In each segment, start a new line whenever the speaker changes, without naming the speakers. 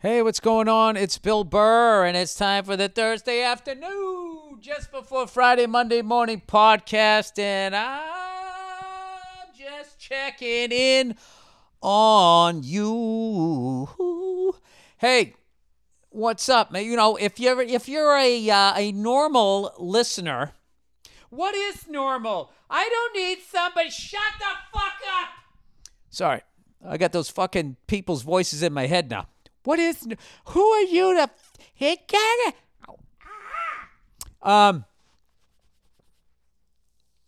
Hey, what's going on? It's Bill Burr, and it's time for the Thursday afternoon, just before Friday, Monday morning podcast. And I'm just checking in on you. Hey, what's up, man? You know, if you're if you're a uh, a normal listener, what is normal? I don't need somebody. Shut the fuck up. Sorry, I got those fucking people's voices in my head now. What is? Who are you to? He get it. Um,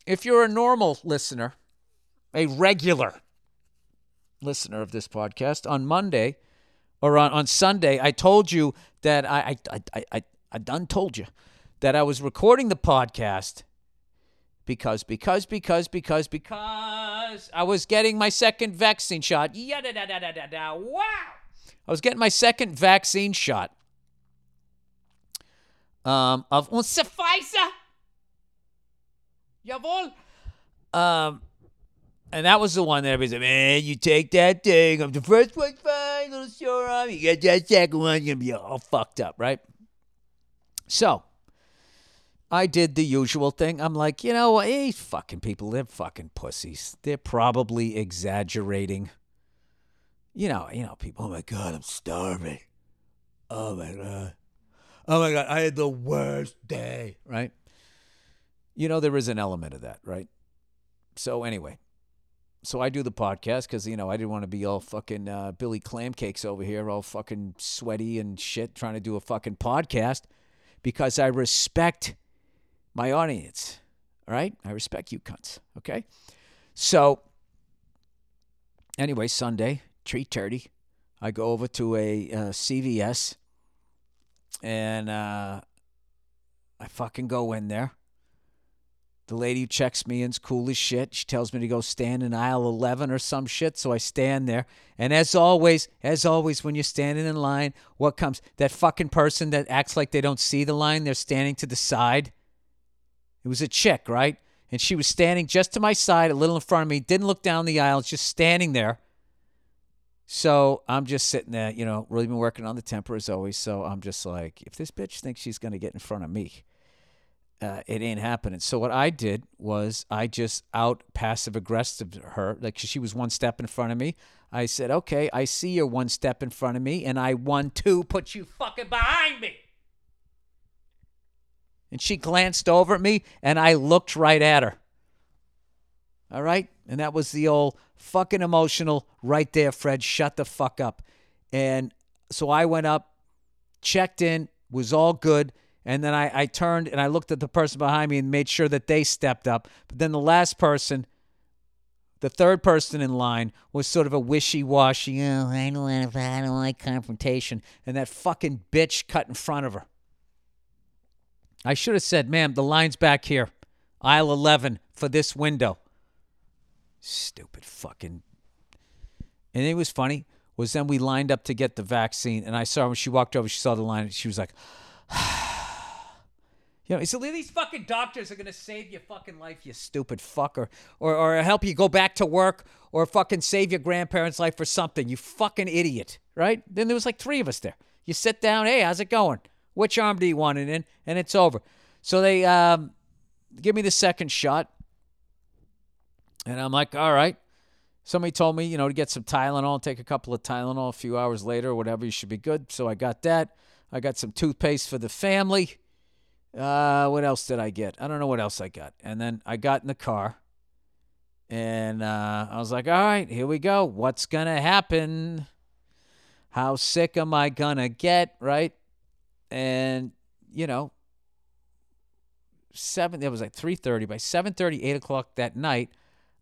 if you're a normal listener, a regular listener of this podcast, on Monday or on, on Sunday, I told you that I I, I, I I done told you that I was recording the podcast because because because because because I was getting my second vaccine shot. Yeah da da da da da da. Wow. I was getting my second vaccine shot um, of un Pfizer. Jawohl. Um, and that was the one that everybody said, man, you take that thing. I'm the first one, fine, little sure arm. You get that second one, you're going to be all fucked up, right? So I did the usual thing. I'm like, you know, hey, fucking people, they're fucking pussies. They're probably exaggerating you know, you know, people. Oh my god, I'm starving. Oh my god. Oh my god, I had the worst day. Right. You know, there is an element of that, right? So anyway, so I do the podcast because you know I didn't want to be all fucking uh, Billy Clamcakes over here, all fucking sweaty and shit, trying to do a fucking podcast because I respect my audience. All right, I respect you cunts. Okay, so anyway, Sunday 3.30 i go over to a, uh, cvs and uh, i fucking go in there the lady checks me in's cool as shit. She tells me to go stand in aisle 11 or some shit, so I stand there. And as always, as always, when you're standing in line, what comes? That fucking person that acts like they don't see the line, they're standing to the side. It was a chick, right? And she was standing just to my side, a little in front of me, didn't look down the aisle, just standing there. So I'm just sitting there, you know, really been working on the temper as always. So I'm just like, if this bitch thinks she's going to get in front of me, uh, it ain't happening. So what I did was I just out passive aggressive her, like she was one step in front of me. I said, okay, I see you're one step in front of me, and I one two put you fucking behind me. And she glanced over at me, and I looked right at her. All right, and that was the old fucking emotional right there, Fred. Shut the fuck up. And so I went up, checked in, was all good. And then I, I turned and I looked at the person behind me and made sure that they stepped up. But then the last person, the third person in line, was sort of a wishy washy, oh, I don't, I don't like confrontation. And that fucking bitch cut in front of her. I should have said, ma'am, the line's back here, aisle 11 for this window. Stupid fucking. And it was funny was then we lined up to get the vaccine, and I saw when she walked over, she saw the line, and she was like. You know, it these fucking doctors are gonna save your fucking life, you stupid fucker, or or help you go back to work, or fucking save your grandparents' life for something. You fucking idiot, right? Then there was like three of us there. You sit down. Hey, how's it going? Which arm do you want it in? And it's over. So they um, give me the second shot, and I'm like, all right. Somebody told me, you know, to get some Tylenol, take a couple of Tylenol a few hours later or whatever, you should be good. So I got that. I got some toothpaste for the family. Uh, what else did I get? I don't know what else I got. And then I got in the car and uh, I was like, all right, here we go. What's going to happen? How sick am I going to get? Right. And, you know, seven, it was like 3.30. By 7.30, 8 o'clock that night,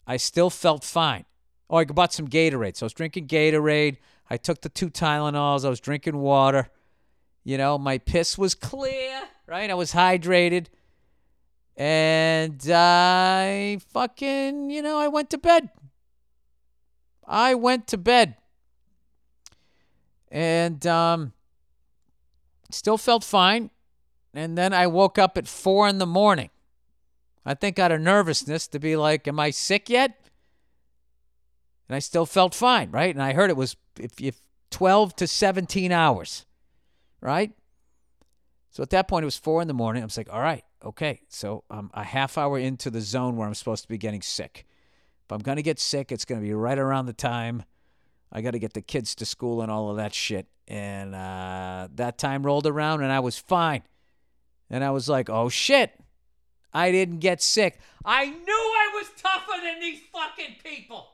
I still felt fine. Oh, I bought some Gatorade. So I was drinking Gatorade. I took the two Tylenols. I was drinking water. You know, my piss was clear, right? I was hydrated. And I fucking, you know, I went to bed. I went to bed. And um, still felt fine. And then I woke up at four in the morning. I think out of nervousness to be like, am I sick yet? And I still felt fine, right? And I heard it was if, if 12 to 17 hours, right? So at that point, it was four in the morning. I was like, all right, okay. So I'm a half hour into the zone where I'm supposed to be getting sick. If I'm going to get sick, it's going to be right around the time I got to get the kids to school and all of that shit. And uh, that time rolled around and I was fine. And I was like, oh shit, I didn't get sick. I knew I was tougher than these fucking people.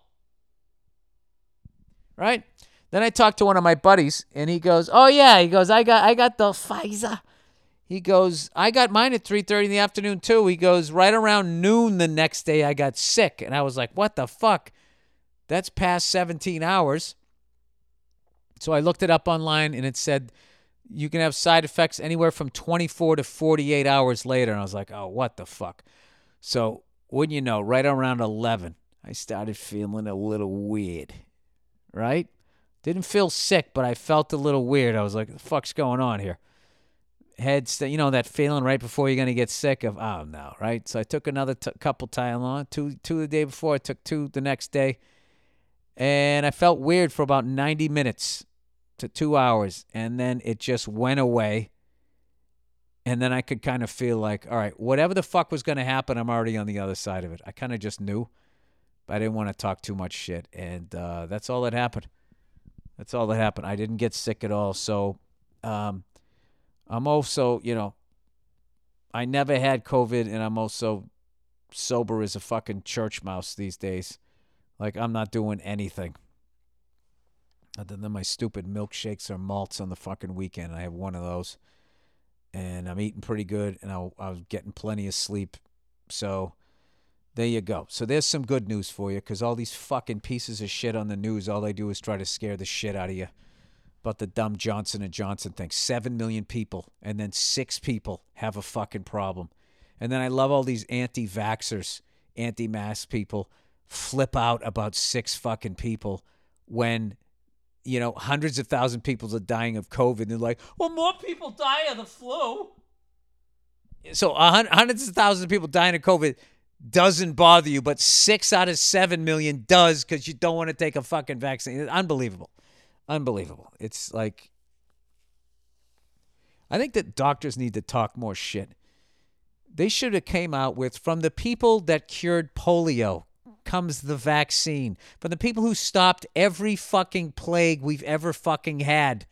Right? Then I talked to one of my buddies and he goes, "Oh yeah," he goes, "I got I got the Pfizer." He goes, "I got mine at 3:30 in the afternoon too." He goes, "Right around noon the next day I got sick." And I was like, "What the fuck?" That's past 17 hours. So I looked it up online and it said you can have side effects anywhere from 24 to 48 hours later. And I was like, oh, what the fuck? So, wouldn't you know, right around 11, I started feeling a little weird, right? Didn't feel sick, but I felt a little weird. I was like, the fuck's going on here? Head, st- you know, that feeling right before you're going to get sick of, oh, no, right? So I took another t- couple Tylenol, two, two the day before, I took two the next day. And I felt weird for about 90 minutes to two hours, and then it just went away. And then I could kind of feel like, all right, whatever the fuck was going to happen, I'm already on the other side of it. I kind of just knew, but I didn't want to talk too much shit. And uh, that's all that happened. That's all that happened. I didn't get sick at all. So um, I'm also, you know, I never had COVID, and I'm also sober as a fucking church mouse these days. Like, I'm not doing anything. Other than my stupid milkshakes or malts on the fucking weekend, I have one of those, and I'm eating pretty good, and I, I getting plenty of sleep. So there you go. So there's some good news for you, because all these fucking pieces of shit on the news, all they do is try to scare the shit out of you about the dumb Johnson and Johnson thing. Seven million people, and then six people have a fucking problem. And then I love all these anti vaxxers, anti mask people flip out about six fucking people when you know, hundreds of thousands of people are dying of COVID. They're like, well, more people die of the flu. So hundreds of thousands of people dying of COVID doesn't bother you, but six out of seven million does because you don't want to take a fucking vaccine. It's unbelievable. Unbelievable. It's like, I think that doctors need to talk more shit. They should have came out with from the people that cured polio comes the vaccine, from the people who stopped every fucking plague we've ever fucking had.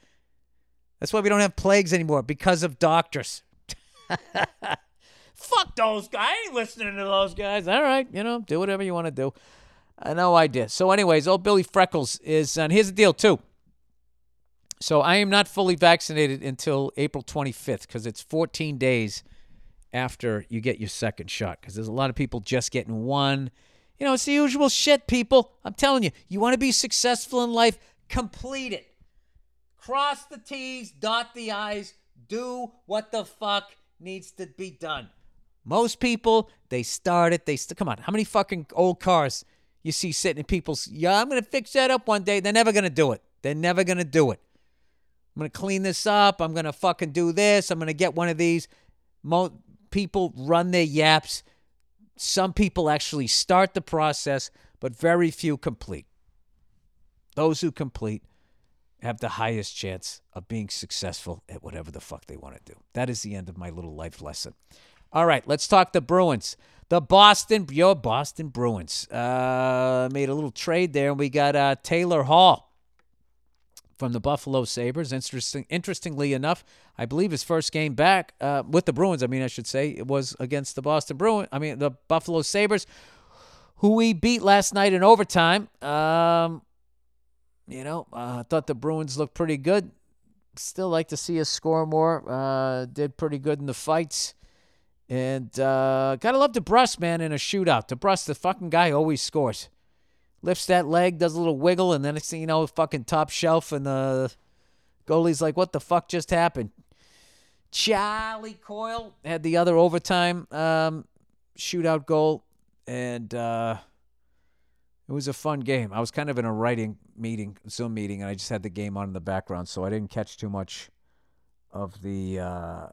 That's why we don't have plagues anymore because of doctors. Fuck those guys. I ain't listening to those guys. All right, you know, do whatever you want to do. Uh, no idea. So, anyways, old Billy Freckles is, and here's the deal, too. So, I am not fully vaccinated until April 25th because it's 14 days after you get your second shot because there's a lot of people just getting one you know, it's the usual shit, people. I'm telling you, you want to be successful in life, complete it. Cross the T's, dot the I's, do what the fuck needs to be done. Most people, they start it. They st- come on. How many fucking old cars you see sitting in people's? Yeah, I'm gonna fix that up one day. They're never gonna do it. They're never gonna do it. I'm gonna clean this up. I'm gonna fucking do this. I'm gonna get one of these. Most people run their yaps some people actually start the process, but very few complete. Those who complete have the highest chance of being successful at whatever the fuck they want to do. That is the end of my little life lesson. All right, let's talk the Bruins. The Boston, your Boston Bruins, uh, made a little trade there, and we got uh, Taylor Hall from the Buffalo Sabres. Interesting, interestingly enough, I believe his first game back uh, with the Bruins, I mean, I should say, it was against the Boston Bruins, I mean, the Buffalo Sabres, who we beat last night in overtime. Um, you know, uh, I uh, thought the Bruins looked pretty good. Still like to see us score more. Uh, did pretty good in the fights. And uh, gotta love DeBrusk, man, in a shootout. DeBrusk, the fucking guy, always scores lifts that leg, does a little wiggle, and then it's you know fucking top shelf, and the goalie's like, "What the fuck just happened?" Charlie Coyle had the other overtime um, shootout goal, and uh, it was a fun game. I was kind of in a writing meeting, Zoom meeting, and I just had the game on in the background, so I didn't catch too much of the. Uh,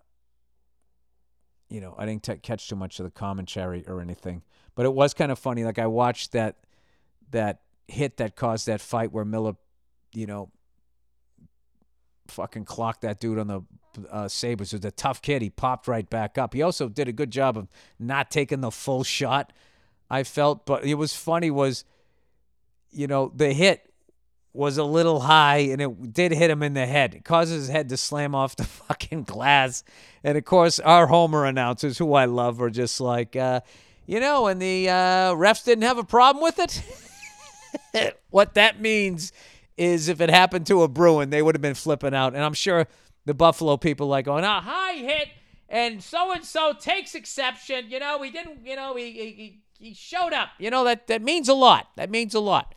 you know, I didn't t- catch too much of the commentary or anything, but it was kind of funny. Like I watched that that hit that caused that fight where Miller, you know, fucking clocked that dude on the uh, Sabres. It was a tough kid. He popped right back up. He also did a good job of not taking the full shot, I felt. But it was funny was, you know, the hit was a little high and it did hit him in the head. It causes his head to slam off the fucking glass. And of course, our Homer announcers, who I love, are just like, uh, you know, and the uh, refs didn't have a problem with it. what that means is if it happened to a Bruin, they would have been flipping out. And I'm sure the Buffalo people like going, "Ah, high hit," and so and so takes exception. You know, he didn't. You know, he, he he showed up. You know that that means a lot. That means a lot.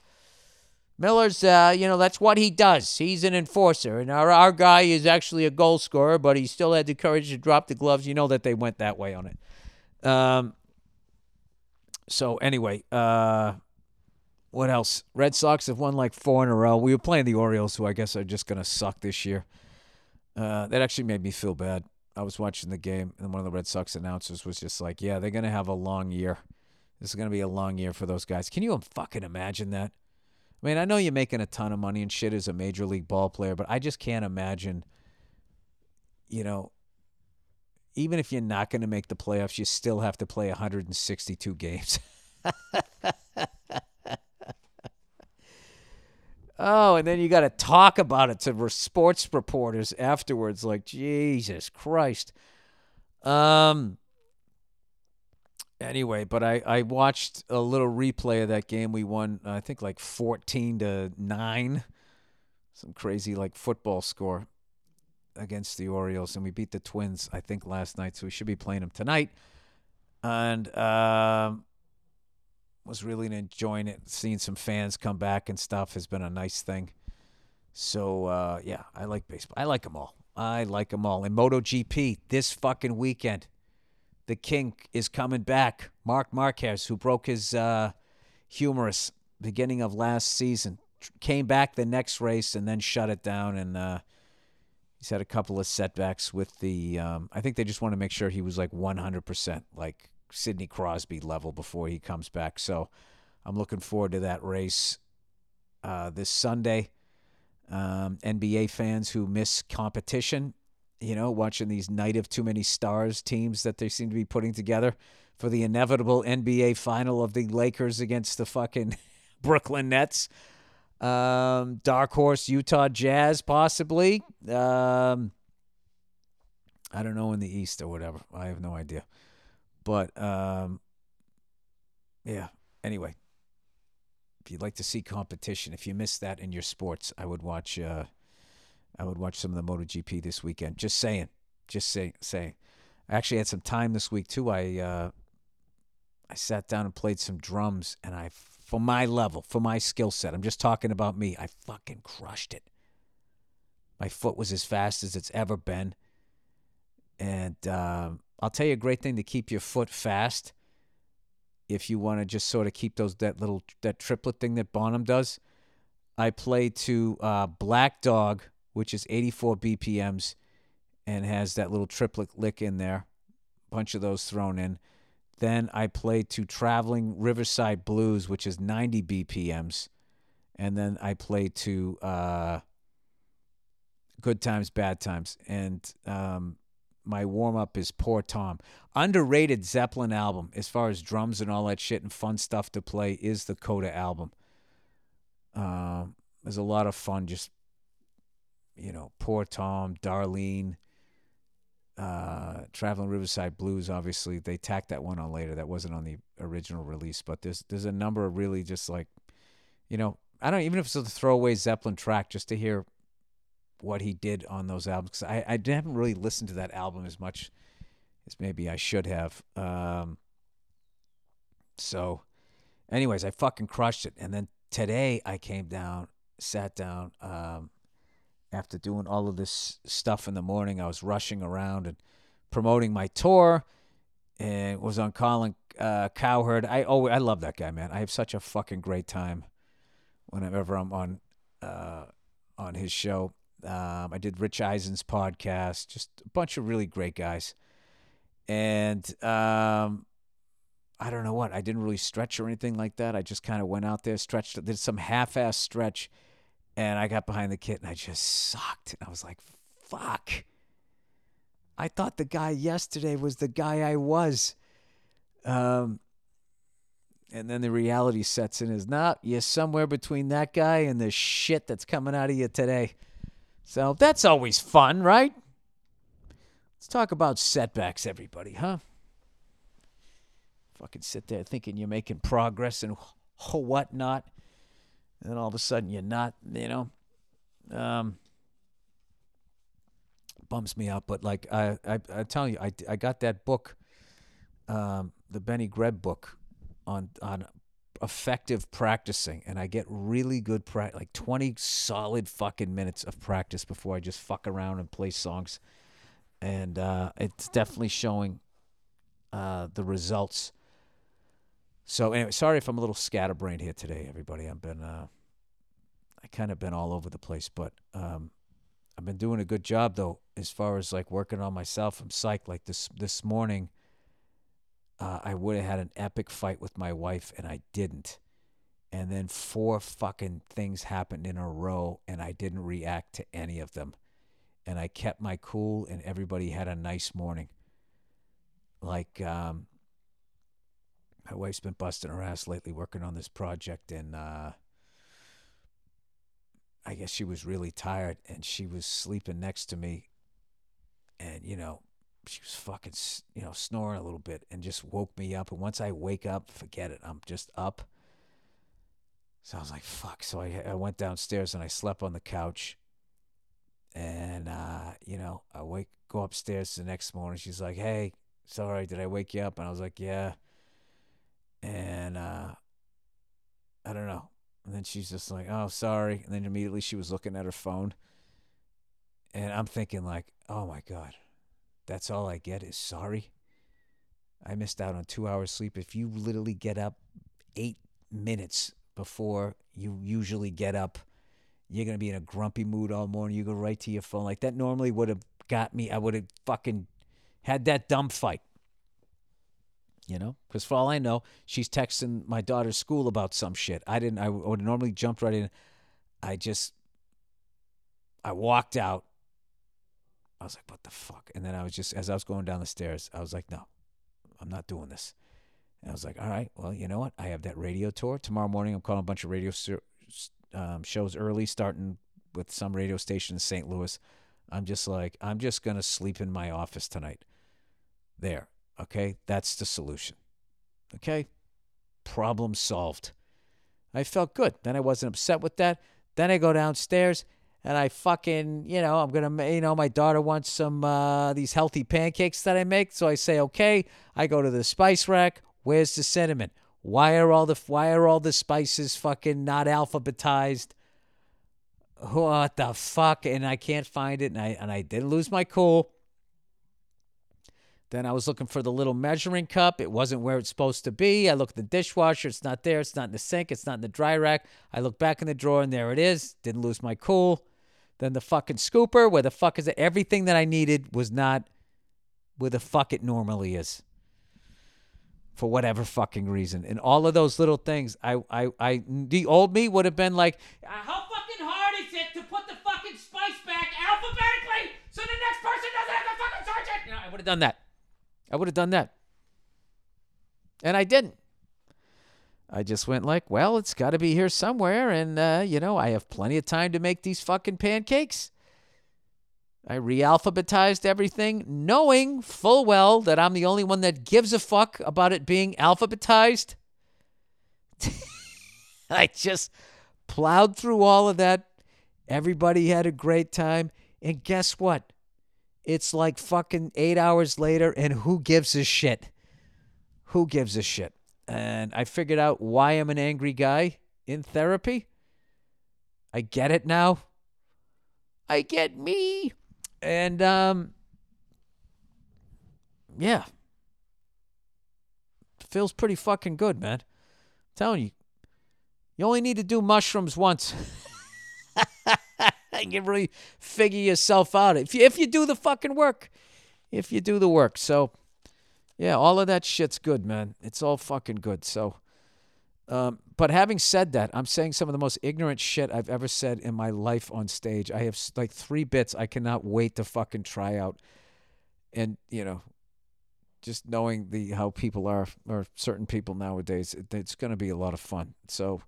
Miller's, uh, you know, that's what he does. He's an enforcer, and our our guy is actually a goal scorer, but he still had the courage to drop the gloves. You know that they went that way on it. Um. So anyway, uh, what else? Red Sox have won like four in a row. We were playing the Orioles, who I guess are just gonna suck this year. Uh, that actually made me feel bad. I was watching the game, and one of the Red Sox announcers was just like, "Yeah, they're gonna have a long year. This is gonna be a long year for those guys." Can you fucking imagine that? I mean, I know you're making a ton of money and shit as a major league ball player, but I just can't imagine. You know, even if you're not gonna make the playoffs, you still have to play 162 games. Oh, and then you got to talk about it to sports reporters afterwards. Like Jesus Christ. Um. Anyway, but I I watched a little replay of that game we won. I think like fourteen to nine, some crazy like football score against the Orioles, and we beat the Twins I think last night. So we should be playing them tonight. And um, was really enjoying it. Seeing some fans come back and stuff has been a nice thing. So uh, yeah, I like baseball. I like them all. I like them all. And MotoGP this fucking weekend, the king is coming back. Marc Marquez, who broke his uh, humerus beginning of last season, came back the next race and then shut it down. And uh, he's had a couple of setbacks with the. Um, I think they just want to make sure he was like 100%. Like Sidney Crosby level before he comes back. So I'm looking forward to that race uh, this Sunday. Um, NBA fans who miss competition, you know, watching these night of too many stars teams that they seem to be putting together for the inevitable NBA final of the Lakers against the fucking Brooklyn Nets. Um, dark horse Utah Jazz, possibly. Um, I don't know in the East or whatever. I have no idea. But um, yeah, anyway, if you'd like to see competition, if you miss that in your sports, I would watch. Uh, I would watch some of the MotoGP this weekend. Just saying, just say, saying. I actually had some time this week too. I uh, I sat down and played some drums, and I, for my level, for my skill set, I'm just talking about me. I fucking crushed it. My foot was as fast as it's ever been, and um, I'll tell you a great thing to keep your foot fast if you want to just sort of keep those that little that triplet thing that Bonham does. I play to uh, Black Dog, which is 84 BPMs and has that little triplet lick in there, bunch of those thrown in. Then I play to Traveling Riverside Blues, which is 90 BPMs, and then I play to uh, Good Times, Bad Times, and um, my warm up is Poor Tom. Underrated Zeppelin album as far as drums and all that shit and fun stuff to play is the Coda album. Uh, there's a lot of fun, just you know, Poor Tom, Darlene, uh, Traveling Riverside Blues. Obviously, they tacked that one on later. That wasn't on the original release, but there's there's a number of really just like, you know, I don't even if it's a throwaway Zeppelin track, just to hear what he did on those albums. I, I haven't really listened to that album as much as maybe I should have. Um, so, anyways, I fucking crushed it. And then today I came down, sat down um, after doing all of this stuff in the morning. I was rushing around and promoting my tour and was on Colin uh, Cowherd. I oh, I love that guy, man. I have such a fucking great time whenever I'm on uh, on his show. Um, I did Rich Eisen's podcast, just a bunch of really great guys. And um, I don't know what, I didn't really stretch or anything like that. I just kind of went out there, stretched, did some half ass stretch, and I got behind the kit and I just sucked. And I was like, fuck. I thought the guy yesterday was the guy I was. Um, and then the reality sets in is not nah, you're somewhere between that guy and the shit that's coming out of you today. So that's always fun, right? Let's talk about setbacks, everybody, huh? Fucking sit there thinking you're making progress and whatnot, and then all of a sudden you're not, you know? Um, bums me out, but like I, I, I tell you, I, I got that book, um, the Benny Greb book on on effective practicing and I get really good practice, like 20 solid fucking minutes of practice before I just fuck around and play songs. And uh, it's definitely showing uh, the results. So anyway, sorry if I'm a little scatterbrained here today, everybody. I've been, uh, I kind of been all over the place, but um, I've been doing a good job though, as far as like working on myself. I'm psyched. Like this this morning, uh, I would have had an epic fight with my wife, and I didn't. And then four fucking things happened in a row, and I didn't react to any of them. And I kept my cool, and everybody had a nice morning. Like, um, my wife's been busting her ass lately working on this project, and uh, I guess she was really tired, and she was sleeping next to me. And, you know, she was fucking you know snoring a little bit and just woke me up and once i wake up forget it i'm just up so i was like fuck so i, I went downstairs and i slept on the couch and uh, you know i wake go upstairs the next morning she's like hey sorry did i wake you up and i was like yeah and uh, i don't know and then she's just like oh sorry and then immediately she was looking at her phone and i'm thinking like oh my god that's all I get is sorry. I missed out on two hours sleep. If you literally get up eight minutes before you usually get up, you're going to be in a grumpy mood all morning. You go right to your phone. Like that normally would have got me. I would have fucking had that dumb fight. You know, because for all I know, she's texting my daughter's school about some shit. I didn't, I would have normally jumped right in. I just, I walked out I was like, what the fuck? And then I was just, as I was going down the stairs, I was like, no, I'm not doing this. And I was like, all right, well, you know what? I have that radio tour. Tomorrow morning, I'm calling a bunch of radio um, shows early, starting with some radio station in St. Louis. I'm just like, I'm just going to sleep in my office tonight. There. Okay. That's the solution. Okay. Problem solved. I felt good. Then I wasn't upset with that. Then I go downstairs and I fucking, you know, I'm gonna, you know, my daughter wants some uh, these healthy pancakes that I make, so I say, okay, I go to the spice rack. Where's the cinnamon? Why are all the why are all the spices fucking not alphabetized? What the fuck? And I can't find it, and I and I didn't lose my cool. Then I was looking for the little measuring cup. It wasn't where it's supposed to be. I look at the dishwasher. It's not there. It's not in the sink. It's not in the dry rack. I look back in the drawer and there it is. Didn't lose my cool than the fucking scooper, where the fuck is it? Everything that I needed was not where the fuck it normally is for whatever fucking reason. And all of those little things, I, I, I, the old me would have been like, uh, how fucking hard is it to put the fucking spice back alphabetically so the next person doesn't have to fucking sergeant? it? You know, I would have done that. I would have done that. And I didn't. I just went like, well, it's got to be here somewhere, and uh, you know, I have plenty of time to make these fucking pancakes. I realphabetized everything, knowing full well that I'm the only one that gives a fuck about it being alphabetized. I just plowed through all of that. Everybody had a great time, and guess what? It's like fucking eight hours later, and who gives a shit? Who gives a shit? And I figured out why I'm an angry guy in therapy. I get it now. I get me. And um yeah. Feels pretty fucking good, man. I'm telling you. You only need to do mushrooms once. you can really figure yourself out if you, if you do the fucking work. If you do the work. So yeah, all of that shit's good, man. It's all fucking good. So, um, but having said that, I'm saying some of the most ignorant shit I've ever said in my life on stage. I have like three bits I cannot wait to fucking try out. And, you know, just knowing the how people are or certain people nowadays, it, it's going to be a lot of fun. So,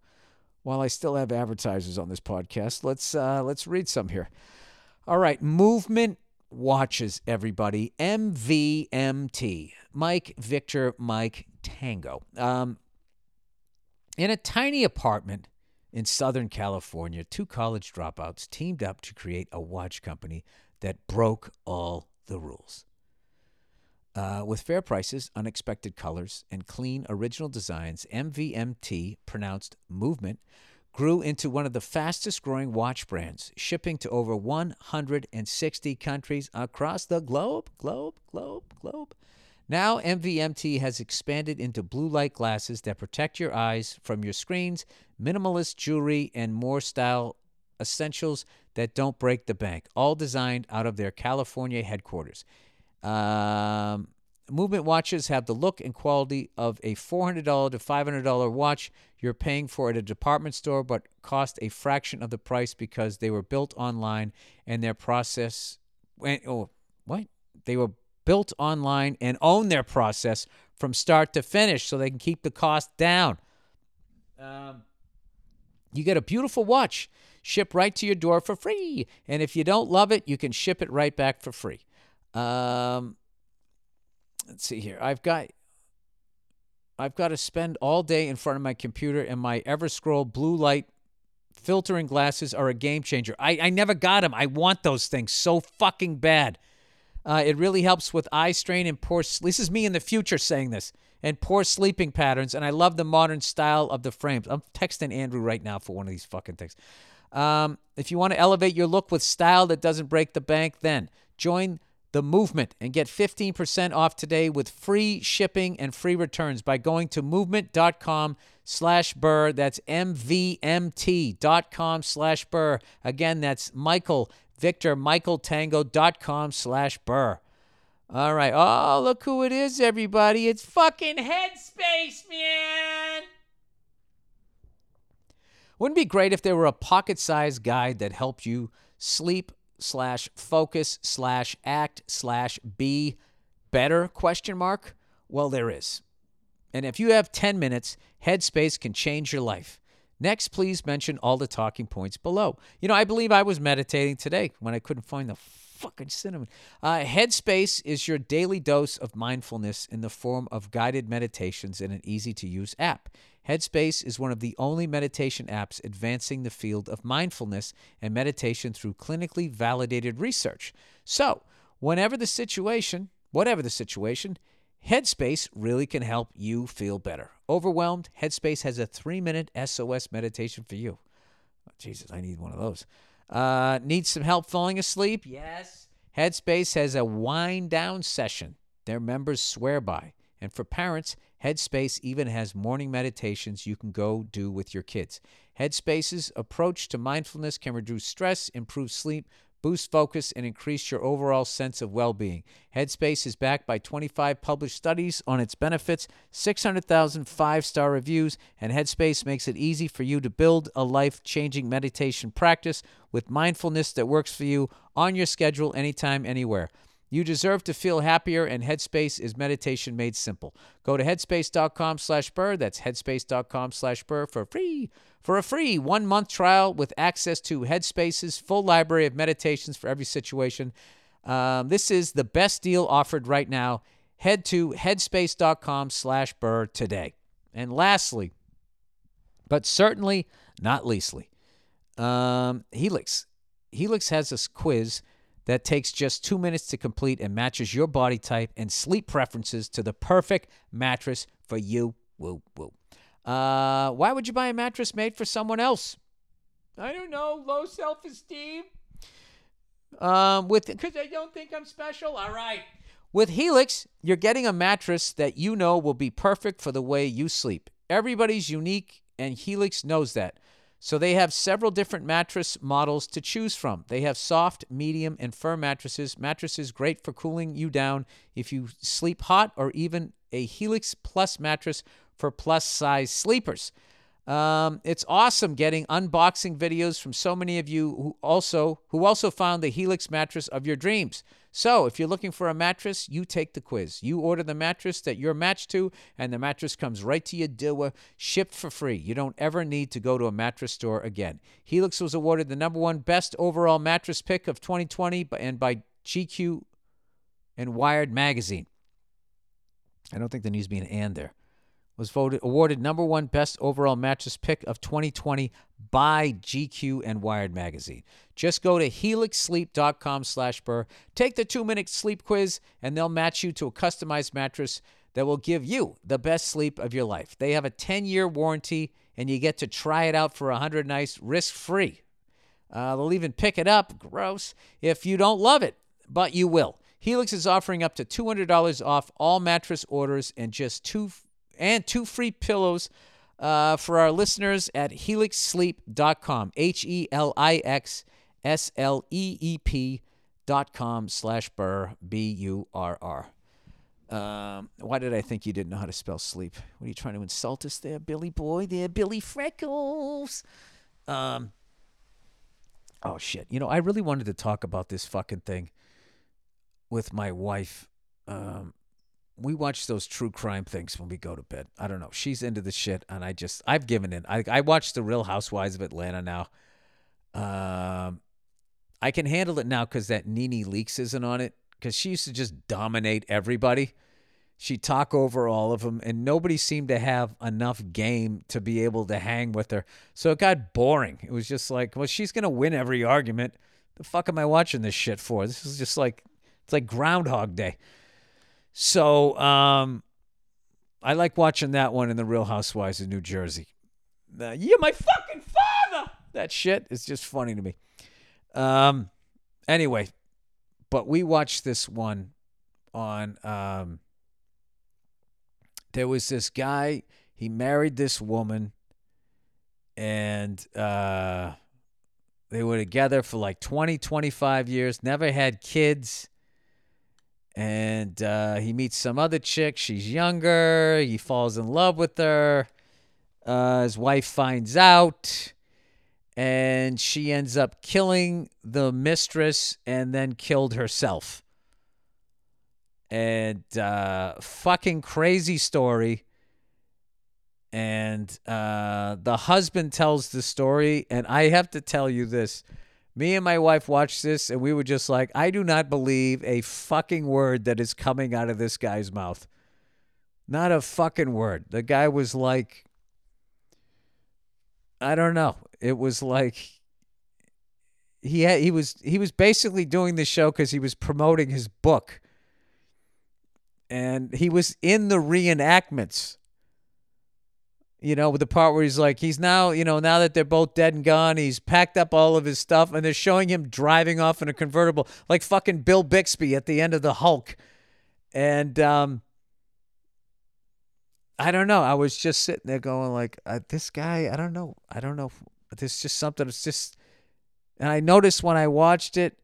while I still have advertisers on this podcast, let's uh, let's read some here. All right, movement watches everybody MVMT, Mike Victor Mike Tango. Um, in a tiny apartment in Southern California, two college dropouts teamed up to create a watch company that broke all the rules. Uh, with fair prices, unexpected colors, and clean original designs, MVMT, pronounced movement, grew into one of the fastest growing watch brands, shipping to over 160 countries across the globe, globe, globe, globe. Now, MVMT has expanded into blue light glasses that protect your eyes from your screens, minimalist jewelry, and more style essentials that don't break the bank, all designed out of their California headquarters. Um, Movement watches have the look and quality of a $400 to $500 watch you're paying for at a department store, but cost a fraction of the price because they were built online and their process. Went, oh, what? They were built online and own their process from start to finish so they can keep the cost down. Um, you get a beautiful watch shipped right to your door for free. And if you don't love it, you can ship it right back for free. Um, let's see here. I've got I've got to spend all day in front of my computer, and my EverScroll blue light filtering glasses are a game changer. I, I never got them. I want those things so fucking bad. Uh, it really helps with eye strain and poor. This is me in the future saying this and poor sleeping patterns. And I love the modern style of the frames. I'm texting Andrew right now for one of these fucking things. Um, if you want to elevate your look with style that doesn't break the bank, then join the movement and get 15% off today with free shipping and free returns by going to movement.com slash burr that's mvmt.com slash burr again that's michael victor michael tango.com slash burr all right oh look who it is everybody it's fucking headspace man wouldn't it be great if there were a pocket-sized guide that helped you sleep slash focus slash act slash be better question mark? Well, there is. And if you have 10 minutes, Headspace can change your life. Next, please mention all the talking points below. You know, I believe I was meditating today when I couldn't find the fucking cinnamon. Uh, Headspace is your daily dose of mindfulness in the form of guided meditations in an easy to use app. Headspace is one of the only meditation apps advancing the field of mindfulness and meditation through clinically validated research. So, whenever the situation, whatever the situation, Headspace really can help you feel better. Overwhelmed? Headspace has a three minute SOS meditation for you. Oh, Jesus, I need one of those. Uh, need some help falling asleep? Yes. Headspace has a wind down session their members swear by. And for parents, Headspace even has morning meditations you can go do with your kids. Headspace's approach to mindfulness can reduce stress, improve sleep, boost focus, and increase your overall sense of well being. Headspace is backed by 25 published studies on its benefits, 600,000 five star reviews, and Headspace makes it easy for you to build a life changing meditation practice with mindfulness that works for you on your schedule, anytime, anywhere. You deserve to feel happier, and Headspace is meditation made simple. Go to headspace.com slash Burr. That's headspace.com slash Burr for free. For a free one month trial with access to Headspace's full library of meditations for every situation. Um, this is the best deal offered right now. Head to headspace.com slash Burr today. And lastly, but certainly not leastly, um, Helix. Helix has this quiz that takes just two minutes to complete and matches your body type and sleep preferences to the perfect mattress for you. Woo, woo. Uh, why would you buy a mattress made for someone else? I don't know. Low self esteem. Um, with because I don't think I'm special. All right. With Helix, you're getting a mattress that you know will be perfect for the way you sleep. Everybody's unique, and Helix knows that. So they have several different mattress models to choose from. They have soft, medium, and firm mattresses. Mattresses great for cooling you down if you sleep hot, or even a Helix Plus mattress for plus size sleepers. Um, it's awesome getting unboxing videos from so many of you who also who also found the Helix mattress of your dreams. So, if you're looking for a mattress, you take the quiz. You order the mattress that you're matched to, and the mattress comes right to your door, shipped for free. You don't ever need to go to a mattress store again. Helix was awarded the number one best overall mattress pick of 2020, and by GQ and Wired magazine. I don't think there needs to be an and there was voted awarded number one best overall mattress pick of 2020 by GQ and Wired magazine. Just go to helixsleep.com slash burr, take the two-minute sleep quiz, and they'll match you to a customized mattress that will give you the best sleep of your life. They have a 10-year warranty, and you get to try it out for 100 nights risk-free. Uh, they'll even pick it up, gross, if you don't love it, but you will. Helix is offering up to $200 off all mattress orders and just two and two free pillows uh, for our listeners at helixsleep.com. H E L I X S L E E P dot com slash burr b u r r. Um, why did I think you didn't know how to spell sleep? What are you trying to insult us there, Billy boy? There, Billy Freckles. Um, oh shit! You know, I really wanted to talk about this fucking thing with my wife um, we watch those true crime things when we go to bed. I don't know. She's into the shit, and I just I've given in. I I watch the Real Housewives of Atlanta now. Um, I can handle it now because that NeNe Leakes isn't on it. Because she used to just dominate everybody. She talk over all of them, and nobody seemed to have enough game to be able to hang with her. So it got boring. It was just like, well, she's gonna win every argument. The fuck am I watching this shit for? This is just like it's like Groundhog Day. So um, I like watching that one in The Real Housewives of New Jersey. Uh, you're my fucking father! That shit is just funny to me. Um, anyway, but we watched this one on. Um, there was this guy, he married this woman, and uh, they were together for like 20, 25 years, never had kids and uh, he meets some other chick. She's younger. He falls in love with her. Uh, his wife finds out, and she ends up killing the mistress and then killed herself. And uh, fucking crazy story. And uh, the husband tells the story, and I have to tell you this me and my wife watched this and we were just like, I do not believe a fucking word that is coming out of this guy's mouth. Not a fucking word. The guy was like, I don't know. It was like he had, he was he was basically doing the show because he was promoting his book, and he was in the reenactments. You know, with the part where he's like, he's now, you know, now that they're both dead and gone, he's packed up all of his stuff and they're showing him driving off in a convertible, like fucking Bill Bixby at the end of The Hulk. And um, I don't know. I was just sitting there going, like, uh, this guy, I don't know. I don't know. there's just something. It's just. And I noticed when I watched it,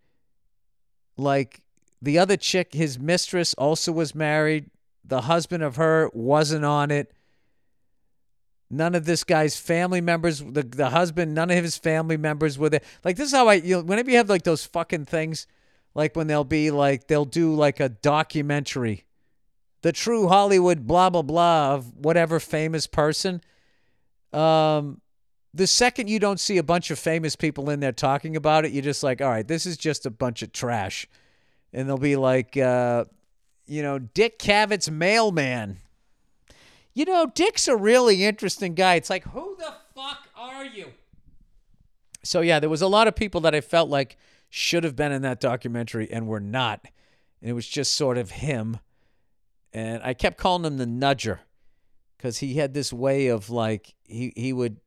like, the other chick, his mistress, also was married. The husband of her wasn't on it. None of this guy's family members, the, the husband, none of his family members were there. Like, this is how I, you know, whenever you have like those fucking things, like when they'll be like, they'll do like a documentary, the true Hollywood blah, blah, blah of whatever famous person. Um, the second you don't see a bunch of famous people in there talking about it, you're just like, all right, this is just a bunch of trash. And they'll be like, uh, you know, Dick Cavett's mailman you know, Dick's a really interesting guy. It's like, who the fuck are you? So, yeah, there was a lot of people that I felt like should have been in that documentary and were not. And it was just sort of him. And I kept calling him the nudger because he had this way of like, he, he would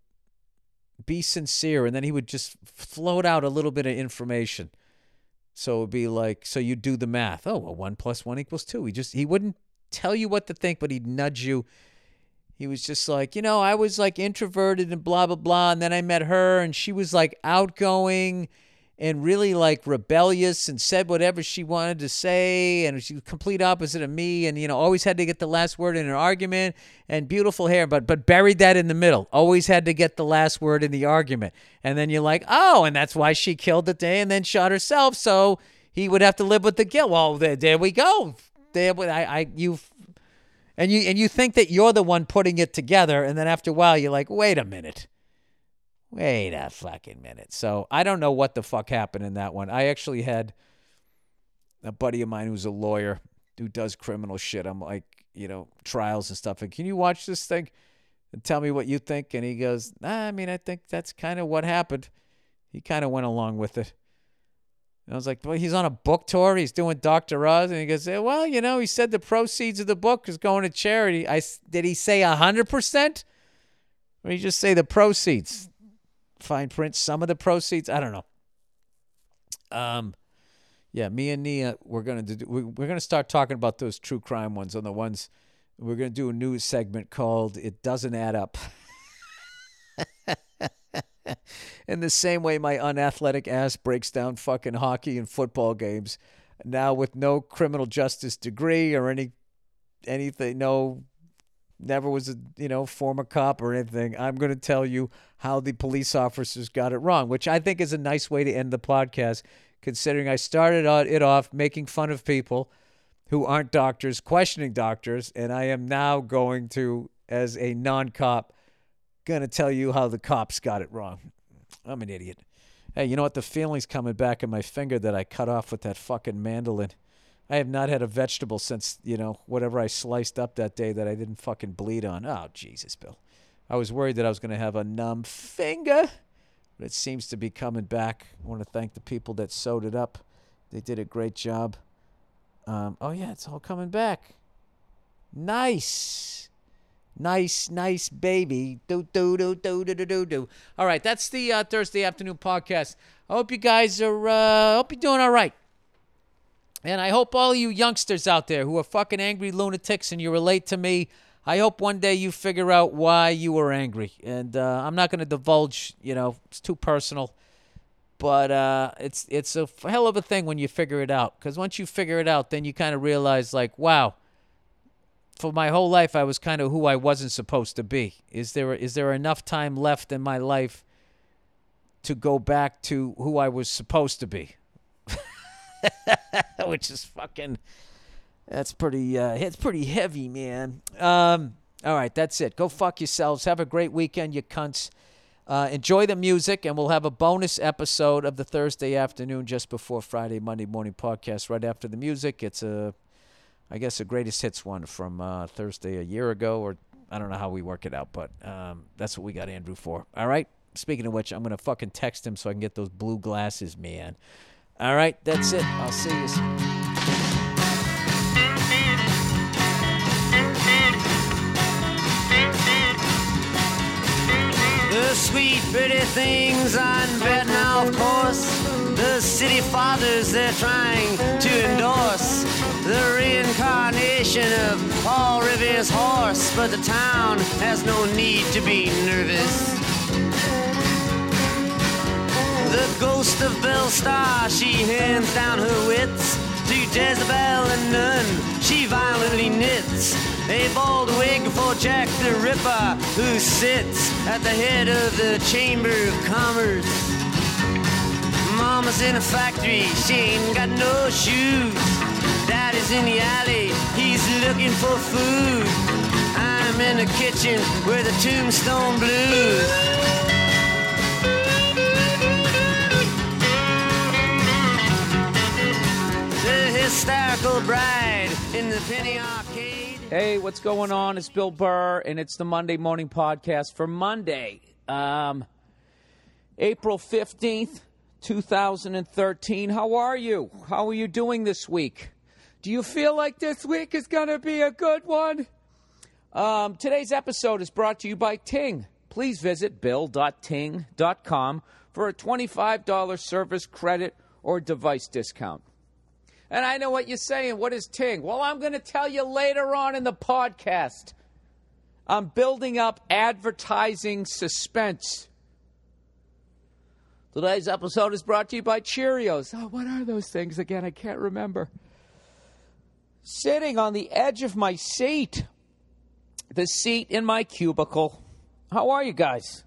be sincere and then he would just float out a little bit of information. So it would be like, so you do the math. Oh, well, one plus one equals two. He just, he wouldn't tell you what to think, but he'd nudge you he was just like, you know, I was like introverted and blah, blah, blah. And then I met her and she was like outgoing and really like rebellious and said whatever she wanted to say. And she was complete opposite of me and, you know, always had to get the last word in an argument and beautiful hair, but, but buried that in the middle. Always had to get the last word in the argument. And then you're like, oh, and that's why she killed the day and then shot herself. So he would have to live with the guilt. Well, there, there we go. There, I, I, you've and you and you think that you're the one putting it together, and then after a while you're like, wait a minute. Wait a fucking minute. So I don't know what the fuck happened in that one. I actually had a buddy of mine who's a lawyer who does criminal shit. I'm like, you know, trials and stuff. And can you watch this thing and tell me what you think? And he goes, nah, I mean, I think that's kind of what happened. He kind of went along with it. And I was like, well, he's on a book tour. He's doing Dr. Oz. And he goes, well, you know, he said the proceeds of the book is going to charity. I, did he say 100%? Or you just say the proceeds? Fine print, some of the proceeds. I don't know. Um, yeah, me and Nia, we're gonna do, we're gonna start talking about those true crime ones on the ones we're gonna do a news segment called "It Doesn't Add Up." In the same way, my unathletic ass breaks down fucking hockey and football games. Now with no criminal justice degree or any anything, no, never was a you know former cop or anything. I'm going to tell you how the police officers got it wrong, which I think is a nice way to end the podcast. Considering I started it off making fun of people who aren't doctors, questioning doctors, and I am now going to as a non cop going to tell you how the cops got it wrong. I'm an idiot. Hey, you know what? The feeling's coming back in my finger that I cut off with that fucking mandolin. I have not had a vegetable since, you know, whatever I sliced up that day that I didn't fucking bleed on. Oh, Jesus, Bill. I was worried that I was going to have a numb finger, but it seems to be coming back. I want to thank the people that sewed it up. They did a great job. Um, oh, yeah, it's all coming back. Nice. Nice, nice baby. Do, do, do, do, do, do, do, do. All right, that's the uh, Thursday afternoon podcast. I hope you guys are, uh, hope you're doing all right. And I hope all you youngsters out there who are fucking angry lunatics and you relate to me, I hope one day you figure out why you were angry. And uh, I'm not going to divulge, you know, it's too personal. But uh, it's it's a hell of a thing when you figure it out. Because once you figure it out, then you kind of realize, like, wow, for my whole life I was kind of who I wasn't supposed to be. Is there is there enough time left in my life to go back to who I was supposed to be? Which is fucking that's pretty uh it's pretty heavy, man. Um all right, that's it. Go fuck yourselves. Have a great weekend, you cunts. Uh, enjoy the music, and we'll have a bonus episode of the Thursday afternoon just before Friday, Monday morning podcast, right after the music. It's a I guess a greatest hits one from uh, Thursday a year ago, or I don't know how we work it out, but um, that's what we got Andrew for. All right. Speaking of which, I'm gonna fucking text him so I can get those blue glasses, man. All right, that's it. I'll see you. Soon. The sweet, pretty things on bed now, of course. The city fathers they're trying to endorse the reincarnation of Paul Revere's horse, but the town has no need to be nervous. The ghost of Belle Starr, she hands down her wits to Jezebel and Nun. She violently knits a bald wig for Jack the Ripper, who sits at the head of the Chamber of Commerce. Mama's in a factory, she ain't got no shoes somebody's in the alley, he's looking for food. I'm in the kitchen where the tombstone blues. Hey, what's going on? It's Bill Burr, and it's the Monday Morning Podcast for Monday, um, April 15th, 2013. How are you? How are you doing this week? Do you feel like this week is going to be a good one? Um, today's episode is brought to you by Ting. Please visit bill.ting.com for a $25 service credit or device discount. And I know what you're saying. What is Ting? Well, I'm going to tell you later on in the podcast. I'm building up advertising suspense. Today's episode is brought to you by Cheerios. Oh, what are those things again? I can't remember sitting on the edge of my seat, the seat in my cubicle. How are you guys?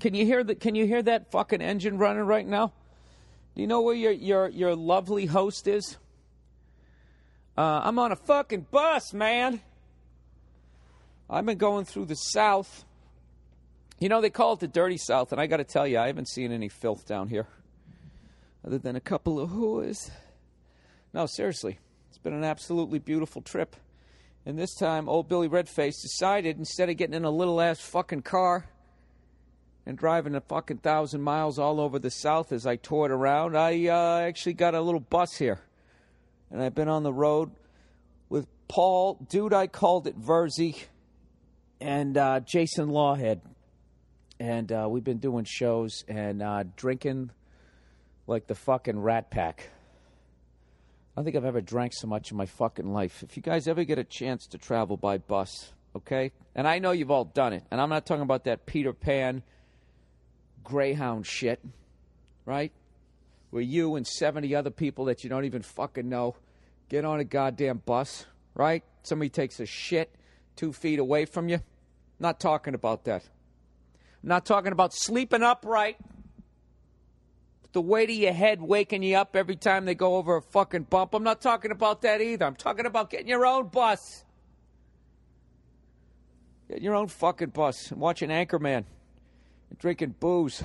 Can you hear that? Can you hear that fucking engine running right now? Do you know where your your your lovely host is? Uh, I'm on a fucking bus, man. I've been going through the South. You know they call it the dirty South, and I got to tell you, I haven't seen any filth down here, other than a couple of whores. No, seriously been an absolutely beautiful trip. And this time, old Billy Redface decided instead of getting in a little ass fucking car and driving a fucking thousand miles all over the South as I toured around, I uh, actually got a little bus here. And I've been on the road with Paul, dude, I called it Virzi, and uh, Jason Lawhead. And uh, we've been doing shows and uh, drinking like the fucking rat pack. I don't think I've ever drank so much in my fucking life. If you guys ever get a chance to travel by bus, okay? And I know you've all done it. And I'm not talking about that Peter Pan Greyhound shit, right? Where you and 70 other people that you don't even fucking know get on a goddamn bus, right? Somebody takes a shit two feet away from you. Not talking about that. I'm not talking about sleeping upright the weight of your head waking you up every time they go over a fucking bump. I'm not talking about that either. I'm talking about getting your own bus. Get your own fucking bus and watching Anchorman and drinking booze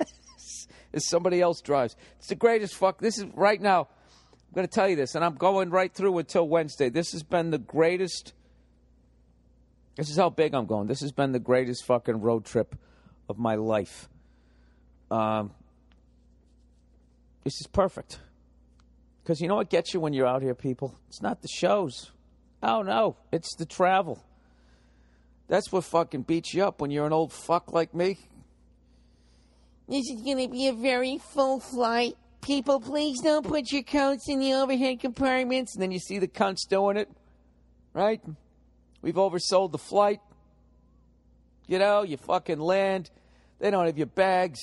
as somebody else drives. It's the greatest fuck. This is right now. I'm going to tell you this, and I'm going right through until Wednesday. This has been the greatest. This is how big I'm going. This has been the greatest fucking road trip of my life. Um, this is perfect. Because you know what gets you when you're out here, people? It's not the shows. Oh, no, it's the travel. That's what fucking beats you up when you're an old fuck like me. This is going to be a very full flight. People, please don't put your coats in the overhead compartments. And then you see the cunts doing it, right? We've oversold the flight. You know, you fucking land. They don't have your bags.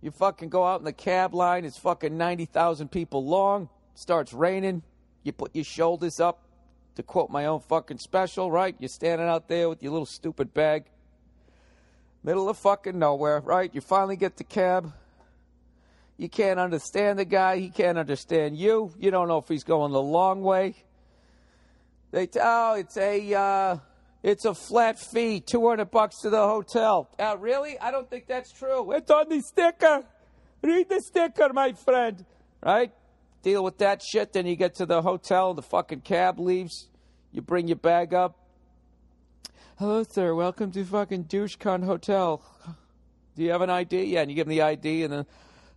You fucking go out in the cab line, it's fucking 90,000 people long, starts raining, you put your shoulders up, to quote my own fucking special, right? You're standing out there with your little stupid bag, middle of fucking nowhere, right? You finally get the cab. You can't understand the guy, he can't understand you. You don't know if he's going the long way. They tell, oh, it's a, uh, it's a flat fee, 200 bucks to the hotel. Uh, really? I don't think that's true. It's on the sticker. Read the sticker, my friend. Right? Deal with that shit. Then you get to the hotel, the fucking cab leaves. You bring your bag up. Hello, sir. Welcome to fucking Douchecon Hotel. Do you have an ID? Yeah, and you give them the ID, and then,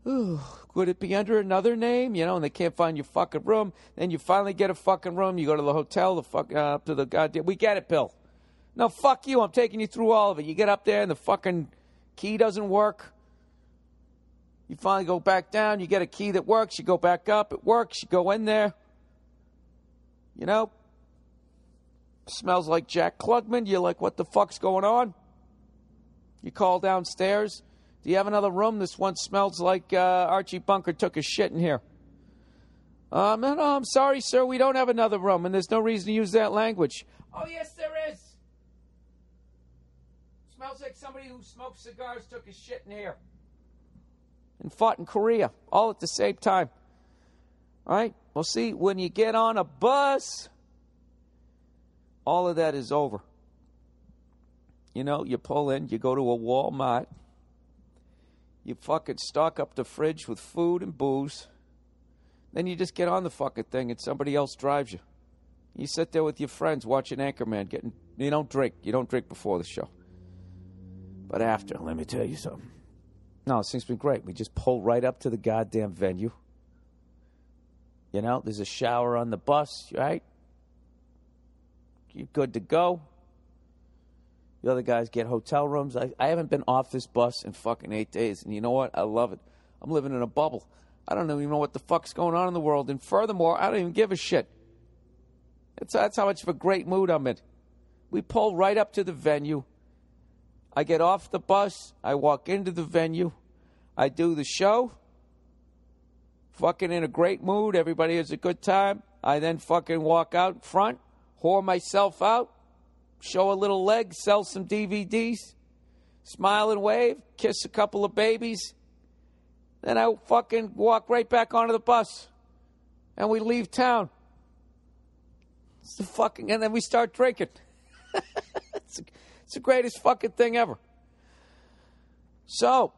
ooh, would it be under another name? You know, and they can't find your fucking room. Then you finally get a fucking room. You go to the hotel, the fuck, uh, up to the goddamn. We get it, Bill. No, fuck you. I'm taking you through all of it. You get up there and the fucking key doesn't work. You finally go back down. You get a key that works. You go back up. It works. You go in there. You know, smells like Jack Klugman. You're like, what the fuck's going on? You call downstairs. Do you have another room? This one smells like uh, Archie Bunker took a shit in here. Um, no, no, I'm sorry, sir. We don't have another room, and there's no reason to use that language. Oh, yes, there is smells like somebody who smoked cigars took a shit in here and fought in Korea all at the same time. All right? Well, see, when you get on a bus, all of that is over. You know, you pull in, you go to a Walmart, you fucking stock up the fridge with food and booze. Then you just get on the fucking thing and somebody else drives you. You sit there with your friends watching Anchorman, getting you don't drink. You don't drink before the show. But after, let me tell you something. No, this thing's been great. We just pull right up to the goddamn venue. You know, there's a shower on the bus, right? You're good to go. The other guys get hotel rooms. I, I haven't been off this bus in fucking eight days. And you know what? I love it. I'm living in a bubble. I don't even know what the fuck's going on in the world. And furthermore, I don't even give a shit. That's, that's how much of a great mood I'm in. We pull right up to the venue. I get off the bus, I walk into the venue, I do the show, fucking in a great mood, everybody has a good time. I then fucking walk out front, whore myself out, show a little leg, sell some DVDs, smile and wave, kiss a couple of babies. Then I fucking walk right back onto the bus and we leave town. It's the fucking, and then we start drinking. It's the greatest fucking thing ever. So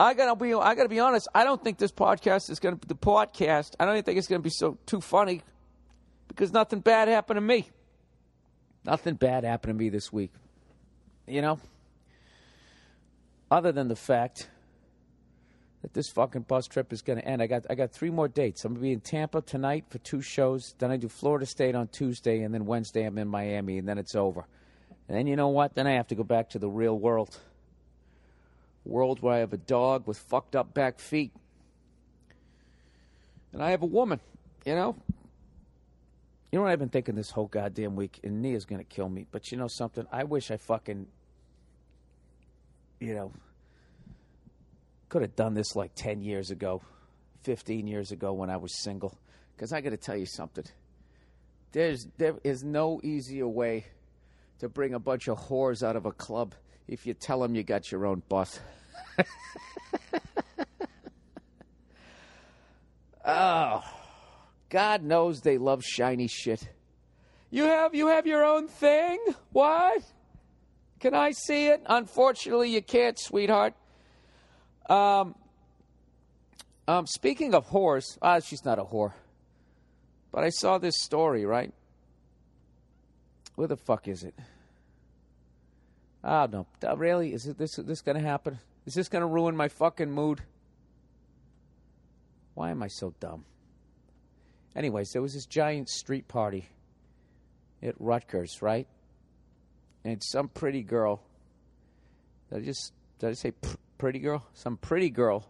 I gotta be I gotta be honest. I don't think this podcast is gonna be the podcast. I don't think it's gonna be so too funny because nothing bad happened to me. Nothing bad happened to me this week. You know? Other than the fact that this fucking bus trip is going to end. I got I got three more dates. I'm going to be in Tampa tonight for two shows. Then I do Florida State on Tuesday, and then Wednesday I'm in Miami, and then it's over. And then you know what? Then I have to go back to the real world. World where I have a dog with fucked up back feet. And I have a woman, you know? You know what I've been thinking this whole goddamn week? And Nia's gonna kill me. But you know something? I wish I fucking, you know, could have done this like 10 years ago, 15 years ago when I was single. Because I gotta tell you something. There's, there is no easier way to bring a bunch of whores out of a club if you tell them you got your own bus. oh, God knows they love shiny shit. You have you have your own thing? What? Can I see it? Unfortunately, you can't, sweetheart. Um, um, speaking of whores, ah, she's not a whore. But I saw this story, right? Where the fuck is it? Oh no! Uh, really? Is it this? This gonna happen? Is this gonna ruin my fucking mood? Why am I so dumb? Anyways, there was this giant street party at Rutgers, right? And some pretty girl. Did I just did I say pr- pretty girl? Some pretty girl.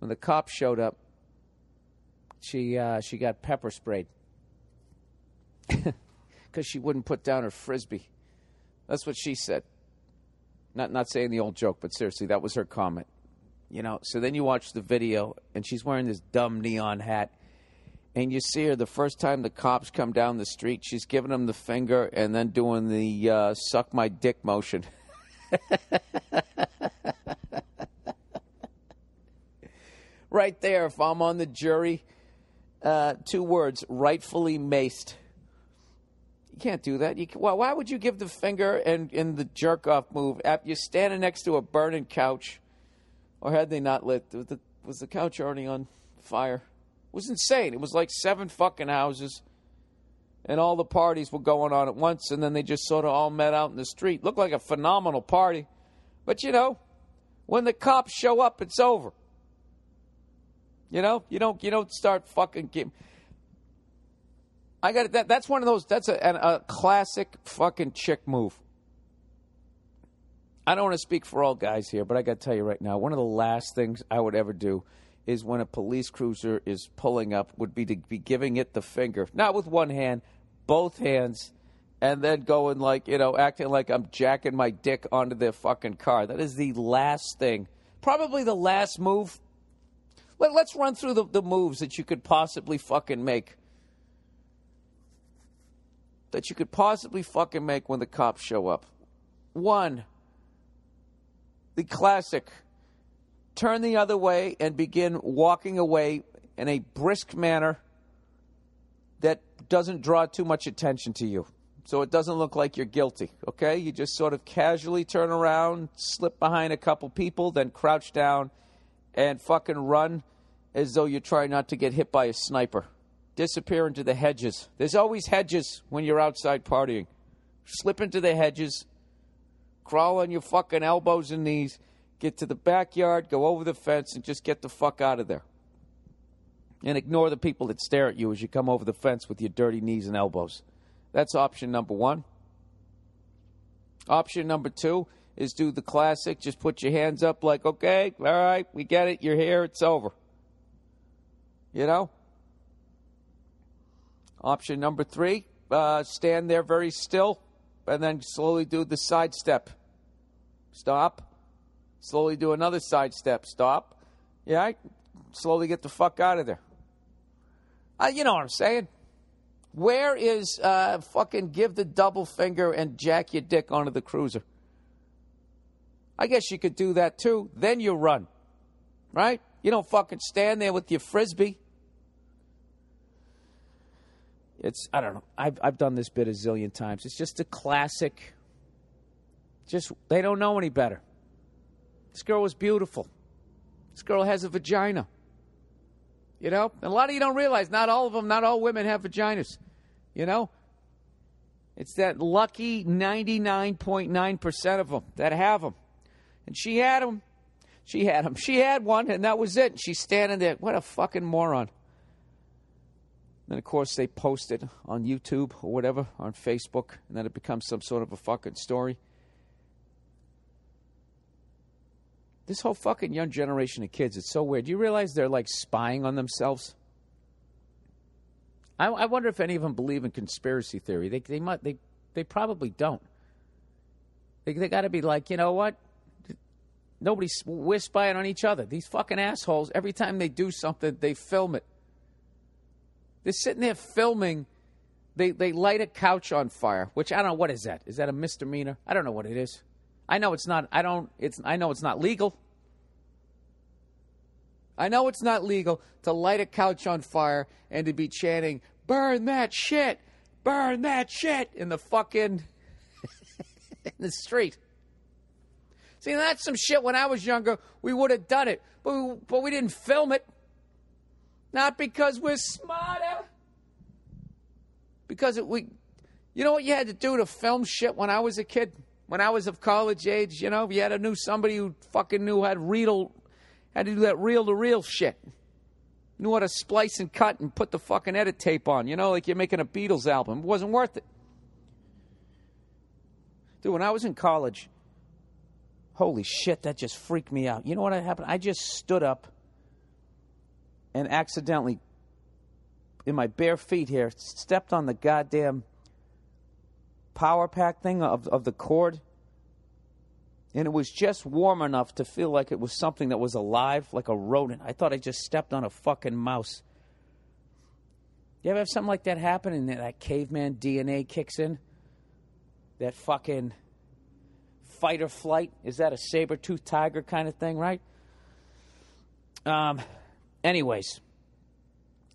When the cops showed up, she uh, she got pepper sprayed. because she wouldn't put down her frisbee. That's what she said. Not not saying the old joke, but seriously, that was her comment. You know, so then you watch the video and she's wearing this dumb neon hat and you see her the first time the cops come down the street, she's giving them the finger and then doing the uh, suck my dick motion. right there, if I'm on the jury, uh, two words rightfully maced can't do that. You, why, why would you give the finger and, in the jerk off move? You're standing next to a burning couch, or had they not lit? The, was the couch already on fire? It was insane. It was like seven fucking houses, and all the parties were going on at once, and then they just sort of all met out in the street. Looked like a phenomenal party, but you know, when the cops show up, it's over. You know, you don't you don't start fucking. I got that. That's one of those. That's a, an, a classic fucking chick move. I don't want to speak for all guys here, but I got to tell you right now, one of the last things I would ever do is when a police cruiser is pulling up, would be to be giving it the finger, not with one hand, both hands, and then going like you know, acting like I'm jacking my dick onto their fucking car. That is the last thing, probably the last move. Let, us run through the, the moves that you could possibly fucking make that you could possibly fucking make when the cops show up. One, the classic turn the other way and begin walking away in a brisk manner that doesn't draw too much attention to you. So it doesn't look like you're guilty, okay? You just sort of casually turn around, slip behind a couple people, then crouch down and fucking run as though you're trying not to get hit by a sniper disappear into the hedges. There's always hedges when you're outside partying. Slip into the hedges, crawl on your fucking elbows and knees, get to the backyard, go over the fence, and just get the fuck out of there. And ignore the people that stare at you as you come over the fence with your dirty knees and elbows. That's option number one. Option number two is do the classic. Just put your hands up, like, okay, all right, we get it, you're here, it's over. You know? Option number three, uh, stand there very still and then slowly do the side step. Stop. Slowly do another side step. Stop. Yeah, I slowly get the fuck out of there. Uh, you know what I'm saying? Where is uh, fucking give the double finger and jack your dick onto the cruiser? I guess you could do that too. Then you run, right? You don't fucking stand there with your frisbee. It's I don't know. I've I've done this bit a zillion times. It's just a classic. Just they don't know any better. This girl was beautiful. This girl has a vagina. You know, and a lot of you don't realize not all of them, not all women have vaginas. You know, it's that lucky 99.9% of them that have them. And she had them. She had them. She had one, and that was it. And she's standing there. What a fucking moron then, of course, they post it on YouTube or whatever, on Facebook, and then it becomes some sort of a fucking story. This whole fucking young generation of kids, it's so weird. Do you realize they're like spying on themselves? I, I wonder if any of them believe in conspiracy theory. They, they, might, they, they probably don't. They, they got to be like, you know what? Nobody's, we're spying on each other. These fucking assholes, every time they do something, they film it. They're sitting there filming. They, they light a couch on fire, which I don't know what is that. Is that a misdemeanor? I don't know what it is. I know it's not. I don't. It's. I know it's not legal. I know it's not legal to light a couch on fire and to be chanting "Burn that shit, burn that shit" in the fucking in the street. See, that's some shit. When I was younger, we would have done it, but we, but we didn't film it. Not because we're smarter. Because it, we, you know what you had to do to film shit when I was a kid? When I was of college age, you know, you had to know somebody who fucking knew how to reel, how to do that reel to reel shit. Knew how to splice and cut and put the fucking edit tape on, you know, like you're making a Beatles album. It wasn't worth it. Dude, when I was in college, holy shit, that just freaked me out. You know what happened? I just stood up and accidentally, in my bare feet here, stepped on the goddamn power pack thing of, of the cord. And it was just warm enough to feel like it was something that was alive, like a rodent. I thought I just stepped on a fucking mouse. You ever have something like that happen and that caveman DNA kicks in? That fucking fight or flight? Is that a saber toothed tiger kind of thing, right? Um, Anyways,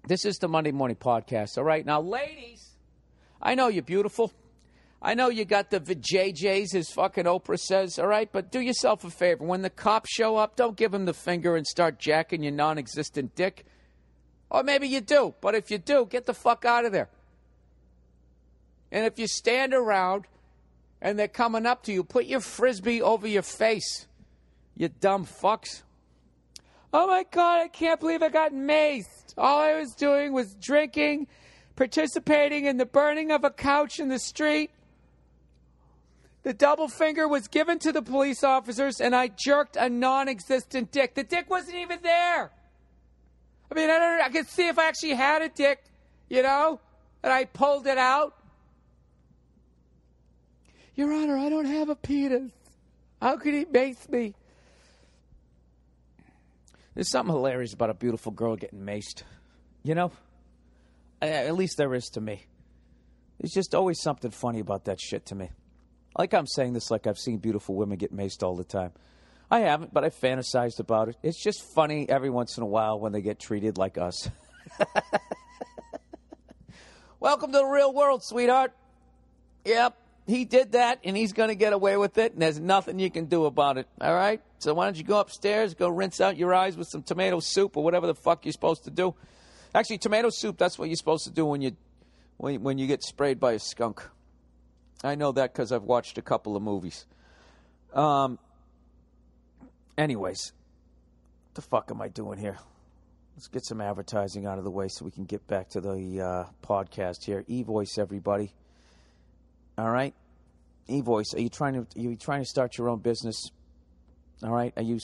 this is the Monday morning podcast. All right, now, ladies, I know you're beautiful. I know you got the JJs, as fucking Oprah says, all right, but do yourself a favor. When the cops show up, don't give them the finger and start jacking your non existent dick. Or maybe you do, but if you do, get the fuck out of there. And if you stand around and they're coming up to you, put your frisbee over your face, you dumb fucks oh my God, I can't believe I got maced. All I was doing was drinking, participating in the burning of a couch in the street. The double finger was given to the police officers, and I jerked a non existent dick. The dick wasn't even there. I mean, I, don't, I could see if I actually had a dick, you know, and I pulled it out. Your Honor, I don't have a penis. How could he mace me? There's something hilarious about a beautiful girl getting maced. You know? At least there is to me. There's just always something funny about that shit to me. Like I'm saying this like I've seen beautiful women get maced all the time. I haven't, but I fantasized about it. It's just funny every once in a while when they get treated like us. Welcome to the real world, sweetheart. Yep, he did that, and he's going to get away with it, and there's nothing you can do about it. All right? So why don't you go upstairs, go rinse out your eyes with some tomato soup or whatever the fuck you're supposed to do. Actually, tomato soup, that's what you're supposed to do when you, when, when you get sprayed by a skunk. I know that because I've watched a couple of movies. Um, anyways, what the fuck am I doing here? Let's get some advertising out of the way so we can get back to the uh, podcast here. E voice, everybody. All right? eVoice, are you trying to are you trying to start your own business? All right? Are you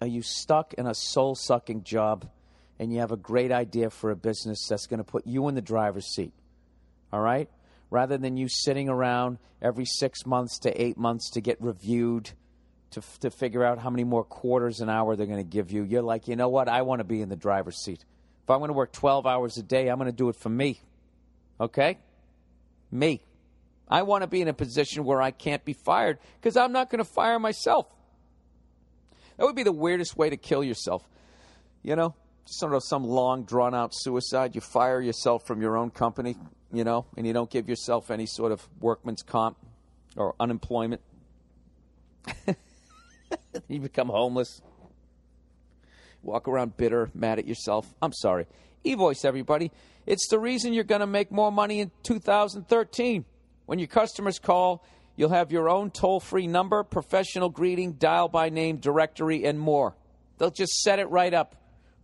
are you stuck in a soul-sucking job and you have a great idea for a business that's going to put you in the driver's seat? All right? Rather than you sitting around every 6 months to 8 months to get reviewed to, to figure out how many more quarters an hour they're going to give you. You're like, you know what? I want to be in the driver's seat. If I'm going to work 12 hours a day, I'm going to do it for me. Okay? Me. I want to be in a position where I can't be fired because I'm not going to fire myself. That would be the weirdest way to kill yourself. You know, sort of some long, drawn out suicide. You fire yourself from your own company, you know, and you don't give yourself any sort of workman's comp or unemployment. you become homeless. Walk around bitter, mad at yourself. I'm sorry. E voice, everybody. It's the reason you're going to make more money in 2013. When your customers call, you'll have your own toll free number, professional greeting, dial by name, directory, and more. They'll just set it right up.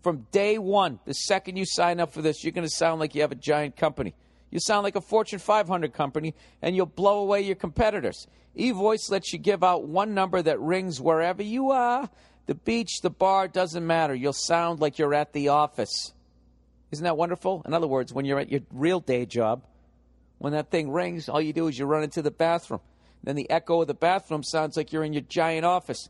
From day one, the second you sign up for this, you're going to sound like you have a giant company. You sound like a Fortune 500 company, and you'll blow away your competitors. eVoice lets you give out one number that rings wherever you are the beach, the bar, doesn't matter. You'll sound like you're at the office. Isn't that wonderful? In other words, when you're at your real day job, when that thing rings, all you do is you run into the bathroom. Then the echo of the bathroom sounds like you're in your giant office.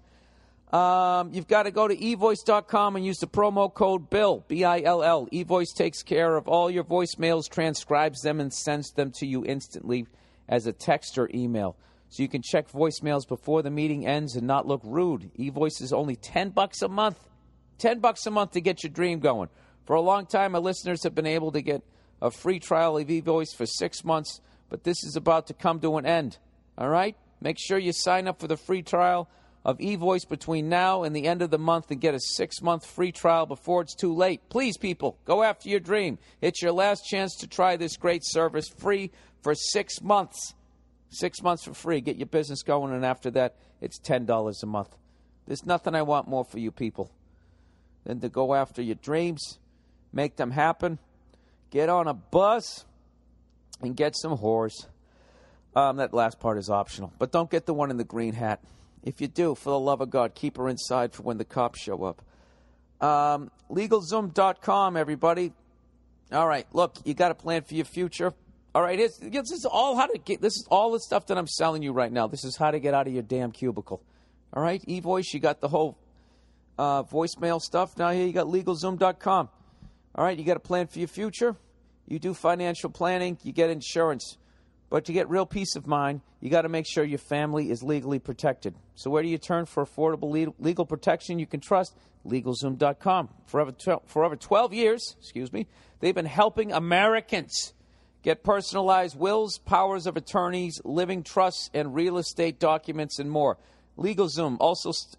Um, you've got to go to evoice.com and use the promo code BILL, B I L L. eVoice takes care of all your voicemails, transcribes them, and sends them to you instantly as a text or email. So you can check voicemails before the meeting ends and not look rude. eVoice is only 10 bucks a month. 10 bucks a month to get your dream going. For a long time, our listeners have been able to get a free trial of eVoice for six months, but this is about to come to an end. All right? Make sure you sign up for the free trial of eVoice between now and the end of the month and get a six month free trial before it's too late. Please, people, go after your dream. It's your last chance to try this great service free for six months. Six months for free. Get your business going, and after that, it's $10 a month. There's nothing I want more for you people than to go after your dreams, make them happen, get on a bus and get some whores. Um, that last part is optional, but don't get the one in the green hat. If you do, for the love of God, keep her inside for when the cops show up. Um, LegalZoom.com, everybody. All right, look, you got a plan for your future. All right, this is all how to get. This is all the stuff that I'm selling you right now. This is how to get out of your damn cubicle. All right, eVoice, you got the whole uh, voicemail stuff. Now here you got LegalZoom.com. All right, you got a plan for your future you do financial planning, you get insurance. But to get real peace of mind, you got to make sure your family is legally protected. So, where do you turn for affordable legal protection you can trust? LegalZoom.com. Forever, forever 12 years, excuse me, they've been helping Americans get personalized wills, powers of attorneys, living trusts, and real estate documents and more. LegalZoom also st-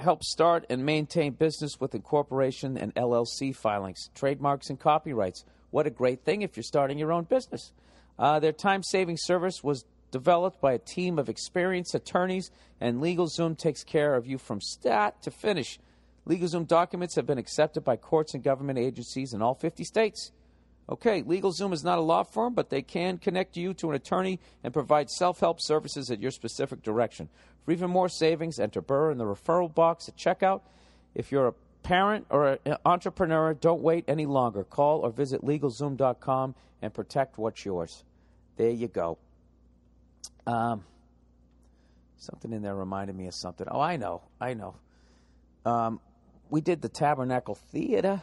helps start and maintain business with incorporation and LLC filings, trademarks, and copyrights. What a great thing if you're starting your own business. Uh, their time saving service was developed by a team of experienced attorneys, and LegalZoom takes care of you from start to finish. LegalZoom documents have been accepted by courts and government agencies in all 50 states. Okay, LegalZoom is not a law firm, but they can connect you to an attorney and provide self help services at your specific direction. For even more savings, enter Burr in the referral box at checkout. If you're a parent or entrepreneur, don't wait any longer. Call or visit LegalZoom.com and protect what's yours. There you go. Um, something in there reminded me of something. Oh, I know, I know. Um, we did the Tabernacle Theater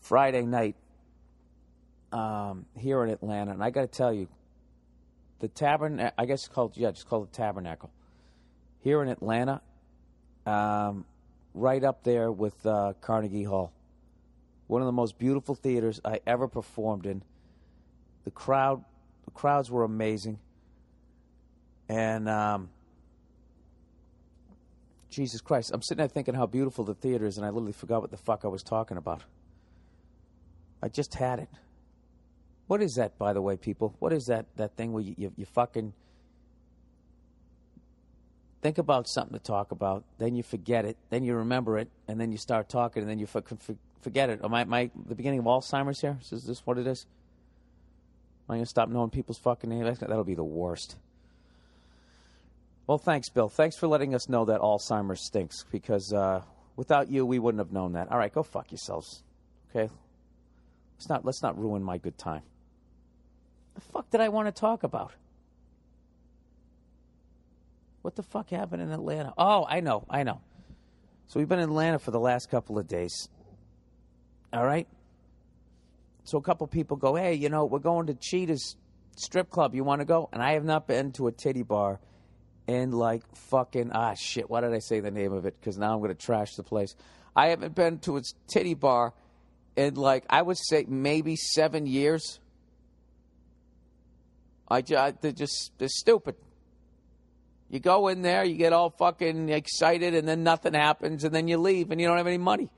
Friday night um, here in Atlanta, and I got to tell you, the Tabernacle. I guess it's called yeah, just called the Tabernacle here in Atlanta. Um, right up there with uh, Carnegie Hall. One of the most beautiful theaters I ever performed in. The crowd, the crowds were amazing, and um, Jesus Christ, I'm sitting there thinking how beautiful the theater is, and I literally forgot what the fuck I was talking about. I just had it. What is that, by the way, people? What is that that thing where you, you, you fucking think about something to talk about, then you forget it, then you remember it, and then you start talking, and then you forget it. Am I, am I the beginning of Alzheimer's here? Is this what it is? Am I going to stop knowing people's fucking names? That'll be the worst. Well, thanks, Bill. Thanks for letting us know that Alzheimer's stinks because uh, without you, we wouldn't have known that. All right, go fuck yourselves. Okay, let's not let's not ruin my good time. The fuck did I want to talk about? What the fuck happened in Atlanta? Oh, I know, I know. So we've been in Atlanta for the last couple of days. All right? So a couple people go, hey, you know, we're going to Cheetah's strip club. You want to go? And I have not been to a titty bar in like fucking, ah, shit. Why did I say the name of it? Because now I'm going to trash the place. I haven't been to a titty bar in like, I would say maybe seven years. I, I they're just, they're stupid. You go in there, you get all fucking excited, and then nothing happens, and then you leave, and you don't have any money.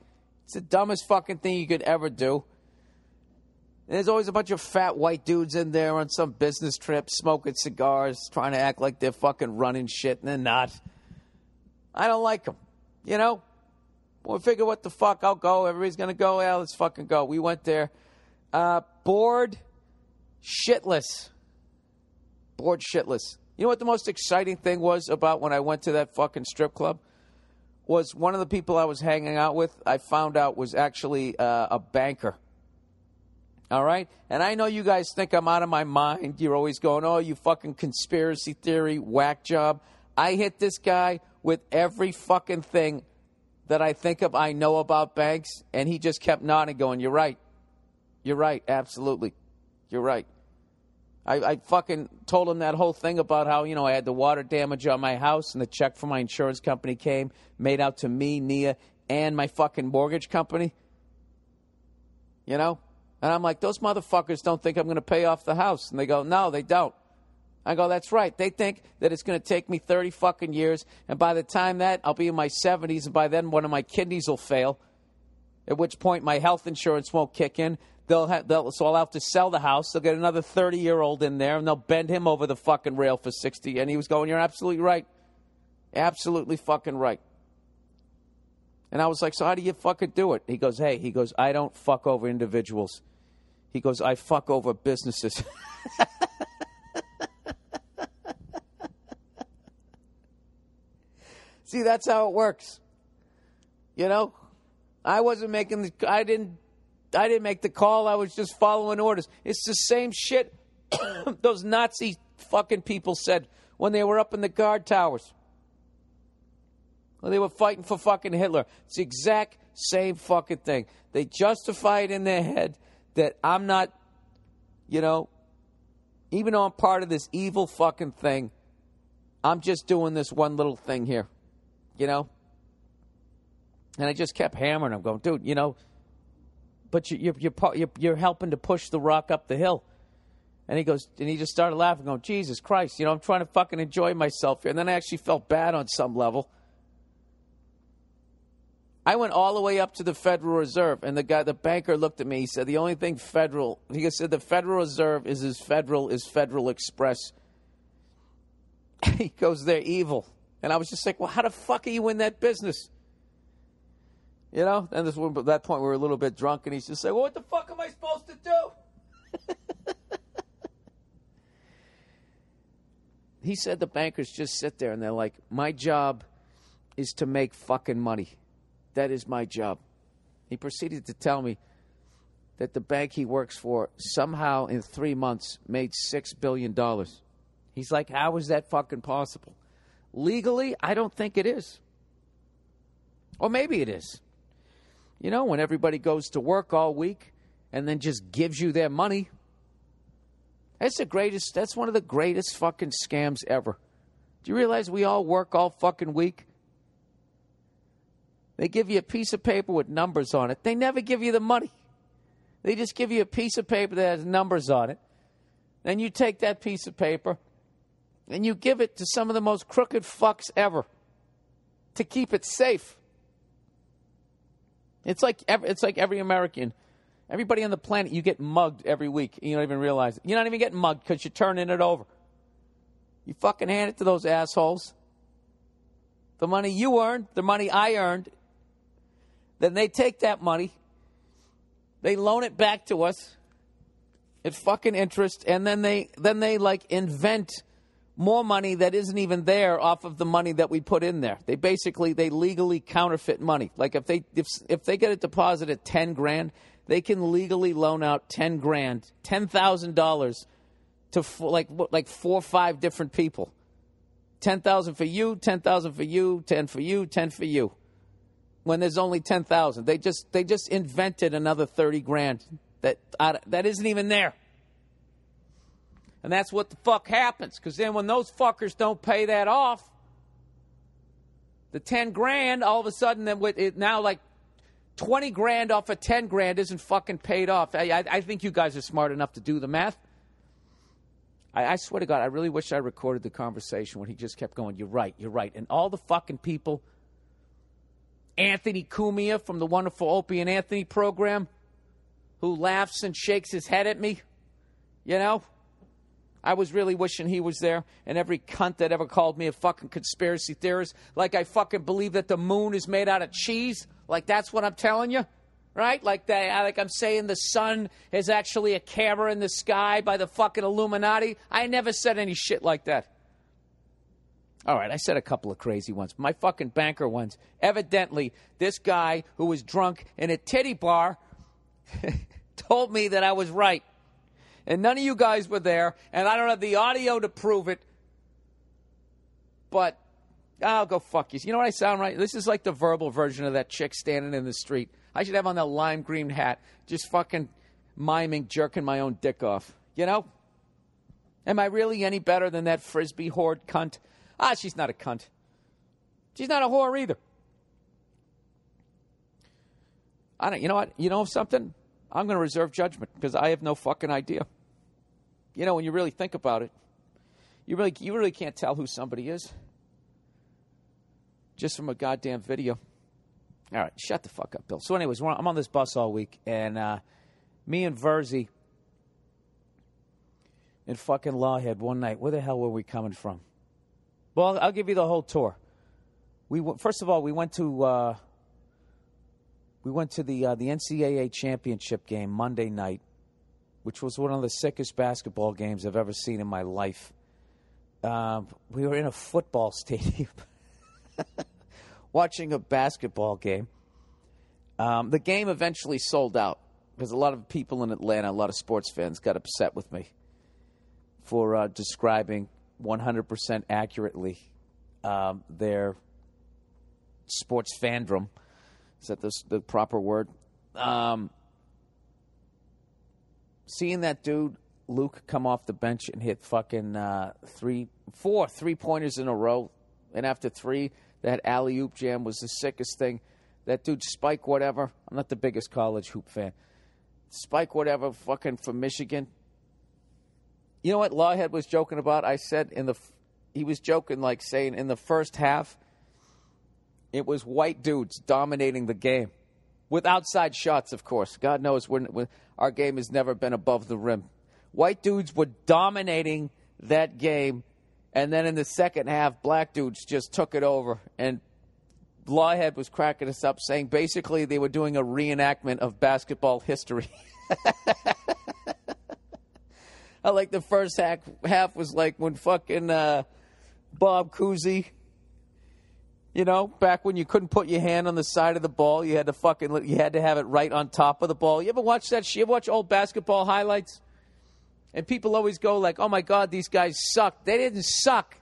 It's the dumbest fucking thing you could ever do. And there's always a bunch of fat white dudes in there on some business trip, smoking cigars, trying to act like they're fucking running shit, and they're not. I don't like them. You know? We'll figure what the fuck. I'll go. Everybody's going to go. Yeah, let's fucking go. We went there. Uh, bored shitless. Bored shitless. You know what the most exciting thing was about when I went to that fucking strip club? Was one of the people I was hanging out with, I found out was actually uh, a banker. All right? And I know you guys think I'm out of my mind. You're always going, oh, you fucking conspiracy theory, whack job. I hit this guy with every fucking thing that I think of, I know about banks, and he just kept nodding, going, You're right. You're right. Absolutely. You're right. I, I fucking told him that whole thing about how, you know, I had the water damage on my house and the check from my insurance company came, made out to me, Nia, and my fucking mortgage company. You know? And I'm like, those motherfuckers don't think I'm going to pay off the house. And they go, no, they don't. I go, that's right. They think that it's going to take me 30 fucking years. And by the time that, I'll be in my 70s. And by then, one of my kidneys will fail, at which point my health insurance won't kick in. They'll have, they'll, so I'll have to sell the house. They'll get another 30 year old in there and they'll bend him over the fucking rail for 60. And he was going, You're absolutely right. Absolutely fucking right. And I was like, So how do you fucking do it? He goes, Hey, he goes, I don't fuck over individuals. He goes, I fuck over businesses. See, that's how it works. You know, I wasn't making the, I didn't I didn't make the call. I was just following orders. It's the same shit those Nazi fucking people said when they were up in the guard towers. When they were fighting for fucking Hitler. It's the exact same fucking thing. They justify it in their head that I'm not, you know, even though I'm part of this evil fucking thing, I'm just doing this one little thing here, you know? And I just kept hammering them, going, dude, you know, but you're, you're, you you're helping to push the rock up the hill. And he goes, and he just started laughing, going, Jesus Christ, you know, I'm trying to fucking enjoy myself here. And then I actually felt bad on some level. I went all the way up to the Federal Reserve, and the guy, the banker, looked at me. He said, "The only thing federal," he said, "the Federal Reserve is as federal as Federal Express." he goes, "They're evil," and I was just like, "Well, how the fuck are you in that business?" You know, and this one, that point we were a little bit drunk, and he's just saying, "Well, what the fuck am I supposed to do?" he said the bankers just sit there and they're like, "My job is to make fucking money. That is my job." He proceeded to tell me that the bank he works for somehow in three months made six billion dollars. He's like, "How is that fucking possible?" Legally, I don't think it is. Or maybe it is. You know, when everybody goes to work all week and then just gives you their money. That's the greatest, that's one of the greatest fucking scams ever. Do you realize we all work all fucking week? They give you a piece of paper with numbers on it. They never give you the money. They just give you a piece of paper that has numbers on it. Then you take that piece of paper and you give it to some of the most crooked fucks ever to keep it safe. It's like every, it's like every American, everybody on the planet. You get mugged every week. you don't even realize it. You're not even getting mugged because you're turning it over. You fucking hand it to those assholes. The money you earned, the money I earned. Then they take that money. They loan it back to us at fucking interest, and then they then they like invent more money that isn't even there off of the money that we put in there. They basically they legally counterfeit money. Like if they if if they get a deposit at 10 grand, they can legally loan out 10 grand, $10,000 to four, like like four or five different people. 10,000 for you, 10,000 for you, 10 for you, 10 for you. When there's only 10,000. They just they just invented another 30 grand that that isn't even there. And that's what the fuck happens. Because then when those fuckers don't pay that off, the 10 grand, all of a sudden, then with it now like 20 grand off of 10 grand isn't fucking paid off. I, I, I think you guys are smart enough to do the math. I, I swear to God, I really wish I recorded the conversation when he just kept going, You're right, you're right. And all the fucking people, Anthony Cumia from the wonderful Opie and Anthony program, who laughs and shakes his head at me, you know? I was really wishing he was there and every cunt that ever called me a fucking conspiracy theorist. Like I fucking believe that the moon is made out of cheese. Like that's what I'm telling you. Right? Like that like I'm saying the sun is actually a camera in the sky by the fucking Illuminati. I never said any shit like that. All right, I said a couple of crazy ones. My fucking banker ones. Evidently, this guy who was drunk in a titty bar told me that I was right and none of you guys were there, and I don't have the audio to prove it. But I'll go fuck you. You know what I sound right? This is like the verbal version of that chick standing in the street. I should have on that lime green hat, just fucking miming, jerking my own dick off. You know? Am I really any better than that frisbee whore cunt? Ah, she's not a cunt. She's not a whore either. I don't. You know what? You know something? I'm going to reserve judgment because I have no fucking idea. You know, when you really think about it, you really, you really can't tell who somebody is just from a goddamn video. All right, shut the fuck up, Bill. So, anyways, I'm on this bus all week, and uh, me and Virzi and fucking Lawhead one night. Where the hell were we coming from? Well, I'll, I'll give you the whole tour. We w- first of all, we went to uh, we went to the uh, the NCAA championship game Monday night which was one of the sickest basketball games I've ever seen in my life. Um, we were in a football stadium watching a basketball game. Um, the game eventually sold out because a lot of people in Atlanta, a lot of sports fans, got upset with me for uh, describing 100% accurately um, their sports fandom. Is that the, the proper word? Um, seeing that dude Luke come off the bench and hit fucking uh, three, four three pointers in a row, and after three, that alley oop jam was the sickest thing. That dude Spike whatever. I'm not the biggest college hoop fan. Spike whatever, fucking from Michigan. You know what Lawhead was joking about? I said in the, he was joking like saying in the first half, it was white dudes dominating the game with outside shots, of course. God knows we're, we our game has never been above the rim. White dudes were dominating that game, and then in the second half, black dudes just took it over. And Lawhead was cracking us up, saying basically they were doing a reenactment of basketball history. I like the first half, half was like when fucking uh, Bob Cousy you know, back when you couldn't put your hand on the side of the ball, you had to fucking you had to have it right on top of the ball. You ever watch that? You ever watch old basketball highlights? And people always go like, "Oh my God, these guys suck." They didn't suck.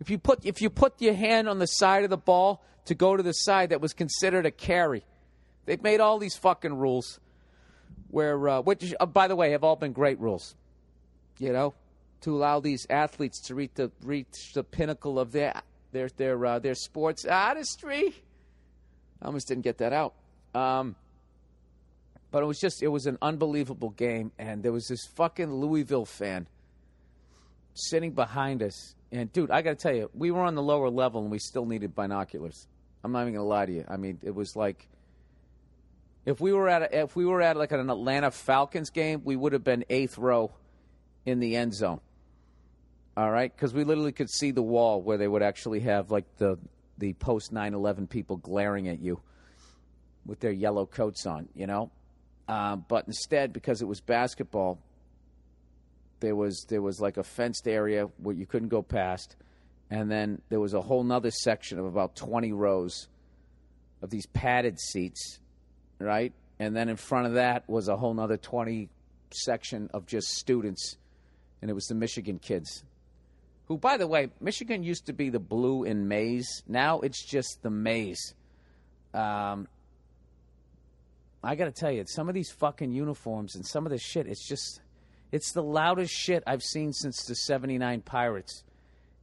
If you put if you put your hand on the side of the ball to go to the side, that was considered a carry. They've made all these fucking rules where, uh, which, uh, by the way, have all been great rules, you know, to allow these athletes to reach the, reach the pinnacle of their their their uh, their sports artistry. I almost didn't get that out. Um, but it was just it was an unbelievable game, and there was this fucking Louisville fan sitting behind us. And dude, I got to tell you, we were on the lower level, and we still needed binoculars. I'm not even gonna lie to you. I mean, it was like if we were at a, if we were at like an Atlanta Falcons game, we would have been eighth row in the end zone all right, because we literally could see the wall where they would actually have like the the post 9/11 people glaring at you with their yellow coats on, you know. Uh, but instead, because it was basketball, there was there was like a fenced area where you couldn't go past, and then there was a whole nother section of about 20 rows of these padded seats, right? And then in front of that was a whole nother 20 section of just students, and it was the Michigan kids who, by the way, Michigan used to be the blue in maize. Now it's just the maize. Um, I got to tell you, some of these fucking uniforms and some of this shit, it's just, it's the loudest shit I've seen since the 79 Pirates.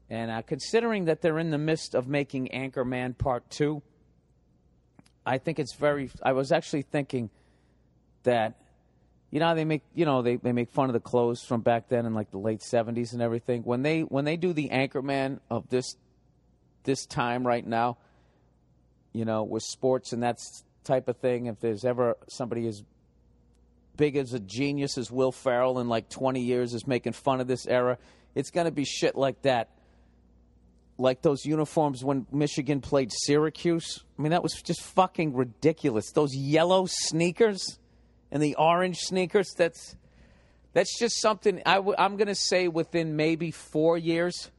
And uh, considering that they're in the midst of making Anchorman Part 2, I think it's very, I was actually thinking that you know they make you know they, they make fun of the clothes from back then in like the late 70s and everything when they when they do the anchorman of this this time right now you know with sports and that type of thing if there's ever somebody as big as a genius as will ferrell in like 20 years is making fun of this era it's going to be shit like that like those uniforms when michigan played syracuse i mean that was just fucking ridiculous those yellow sneakers and the orange sneakers. That's that's just something i w- I'm going to say within maybe four years.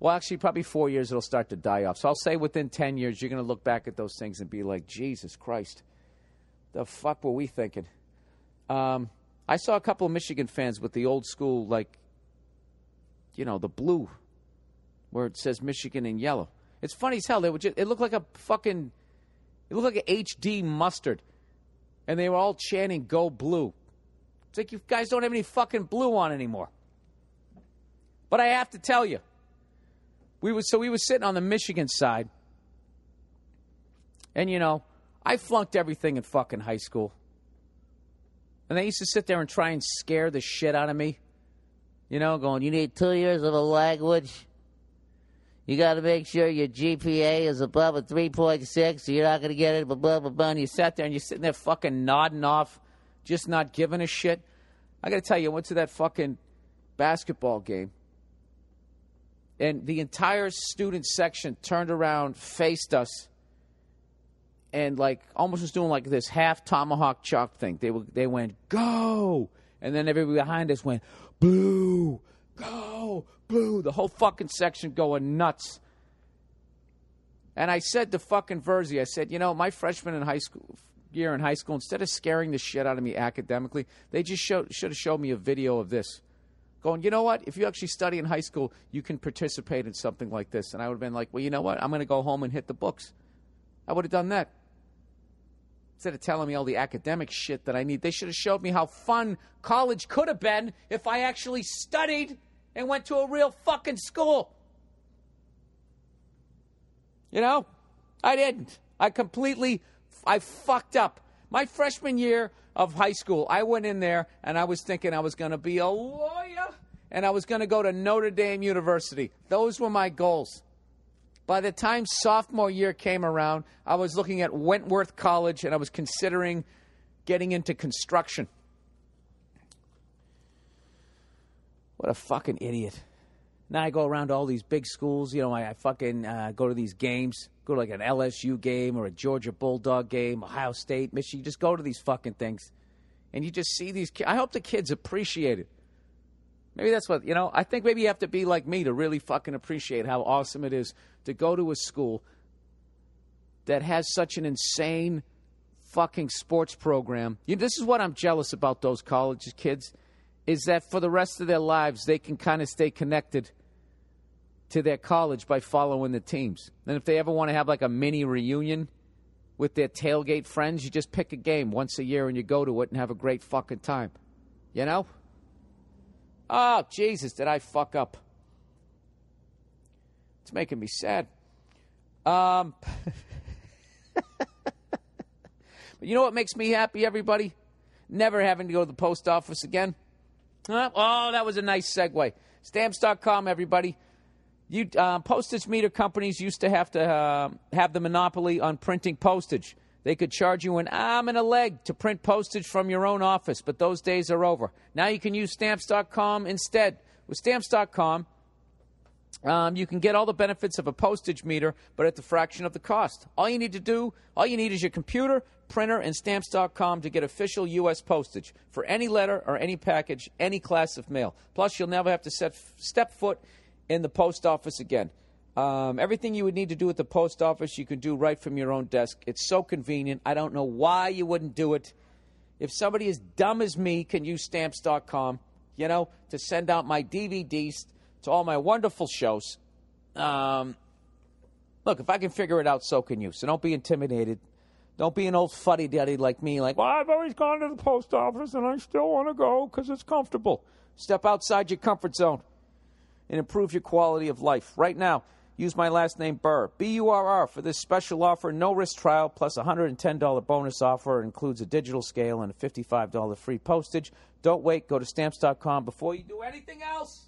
Well, actually, probably four years it'll start to die off. So I'll say within 10 years, you're going to look back at those things and be like, Jesus Christ, the fuck were we thinking? Um, I saw a couple of Michigan fans with the old school, like, you know, the blue, where it says Michigan in yellow. It's funny as hell. They just, it looked like a fucking, it looked like an HD mustard and they were all chanting, Go blue. It's like you guys don't have any fucking blue on anymore. But I have to tell you, we was so we was sitting on the Michigan side, and you know, I flunked everything in fucking high school. And they used to sit there and try and scare the shit out of me, you know, going, "You need two years of a language you got to make sure your GPA is above a 3.6. So you're not going to get it, blah, blah, blah, blah. And you sat there and you're sitting there fucking nodding off, just not giving a shit. I got to tell you, I went to that fucking basketball game. And the entire student section turned around, faced us, and like almost was doing like this half tomahawk chop thing. They were, they went, go. And then everybody behind us went, boo, go, boo, the whole fucking section going nuts. And I said to fucking Virzi, I said, you know, my freshman in high school year in high school, instead of scaring the shit out of me academically, they just showed, should have showed me a video of this. Going, you know what? If you actually study in high school, you can participate in something like this. And I would have been like, well, you know what? I'm going to go home and hit the books. I would have done that. Instead of telling me all the academic shit that I need, they should have showed me how fun college could have been if I actually studied and went to a real fucking school. You know, I didn't. I completely, I fucked up. My freshman year of high school, I went in there and I was thinking I was going to be a lawyer and I was going to go to Notre Dame University. Those were my goals. By the time sophomore year came around, I was looking at Wentworth College and I was considering getting into construction. What a fucking idiot. Now I go around to all these big schools. You know, I, I fucking uh, go to these games, go to like an LSU game or a Georgia Bulldog game, Ohio State, Michigan. You just go to these fucking things, and you just see these. kids. I hope the kids appreciate it. Maybe that's what you know. I think maybe you have to be like me to really fucking appreciate how awesome it is to go to a school that has such an insane fucking sports program. You this is what I'm jealous about those college kids is that for the rest of their lives, they can kind of stay connected to their college by following the teams. And if they ever want to have like a mini reunion with their tailgate friends, you just pick a game once a year and you go to it and have a great fucking time. You know? Oh, Jesus, did I fuck up? It's making me sad. Um, but you know what makes me happy, everybody? Never having to go to the post office again. Oh, that was a nice segue. Stamps.com, everybody. You, uh, postage meter companies used to have to uh, have the monopoly on printing postage. They could charge you an arm and a leg to print postage from your own office, but those days are over. Now you can use stamps.com instead. With stamps.com, um, you can get all the benefits of a postage meter, but at the fraction of the cost. All you need to do, all you need is your computer, printer, and stamps.com to get official U.S. postage for any letter or any package, any class of mail. Plus, you'll never have to set, step foot in the post office again. Um, everything you would need to do at the post office, you can do right from your own desk. It's so convenient. I don't know why you wouldn't do it. If somebody as dumb as me can use stamps.com, you know, to send out my DVDs to all my wonderful shows. Um, look, if I can figure it out, so can you. So don't be intimidated. Don't be an old fuddy duddy like me, like, well, I've always gone to the post office and I still want to go because it's comfortable. Step outside your comfort zone and improve your quality of life. Right now, use my last name, Burr, B U R R, for this special offer no risk trial plus $110 bonus offer. It includes a digital scale and a $55 free postage. Don't wait. Go to stamps.com before you do anything else.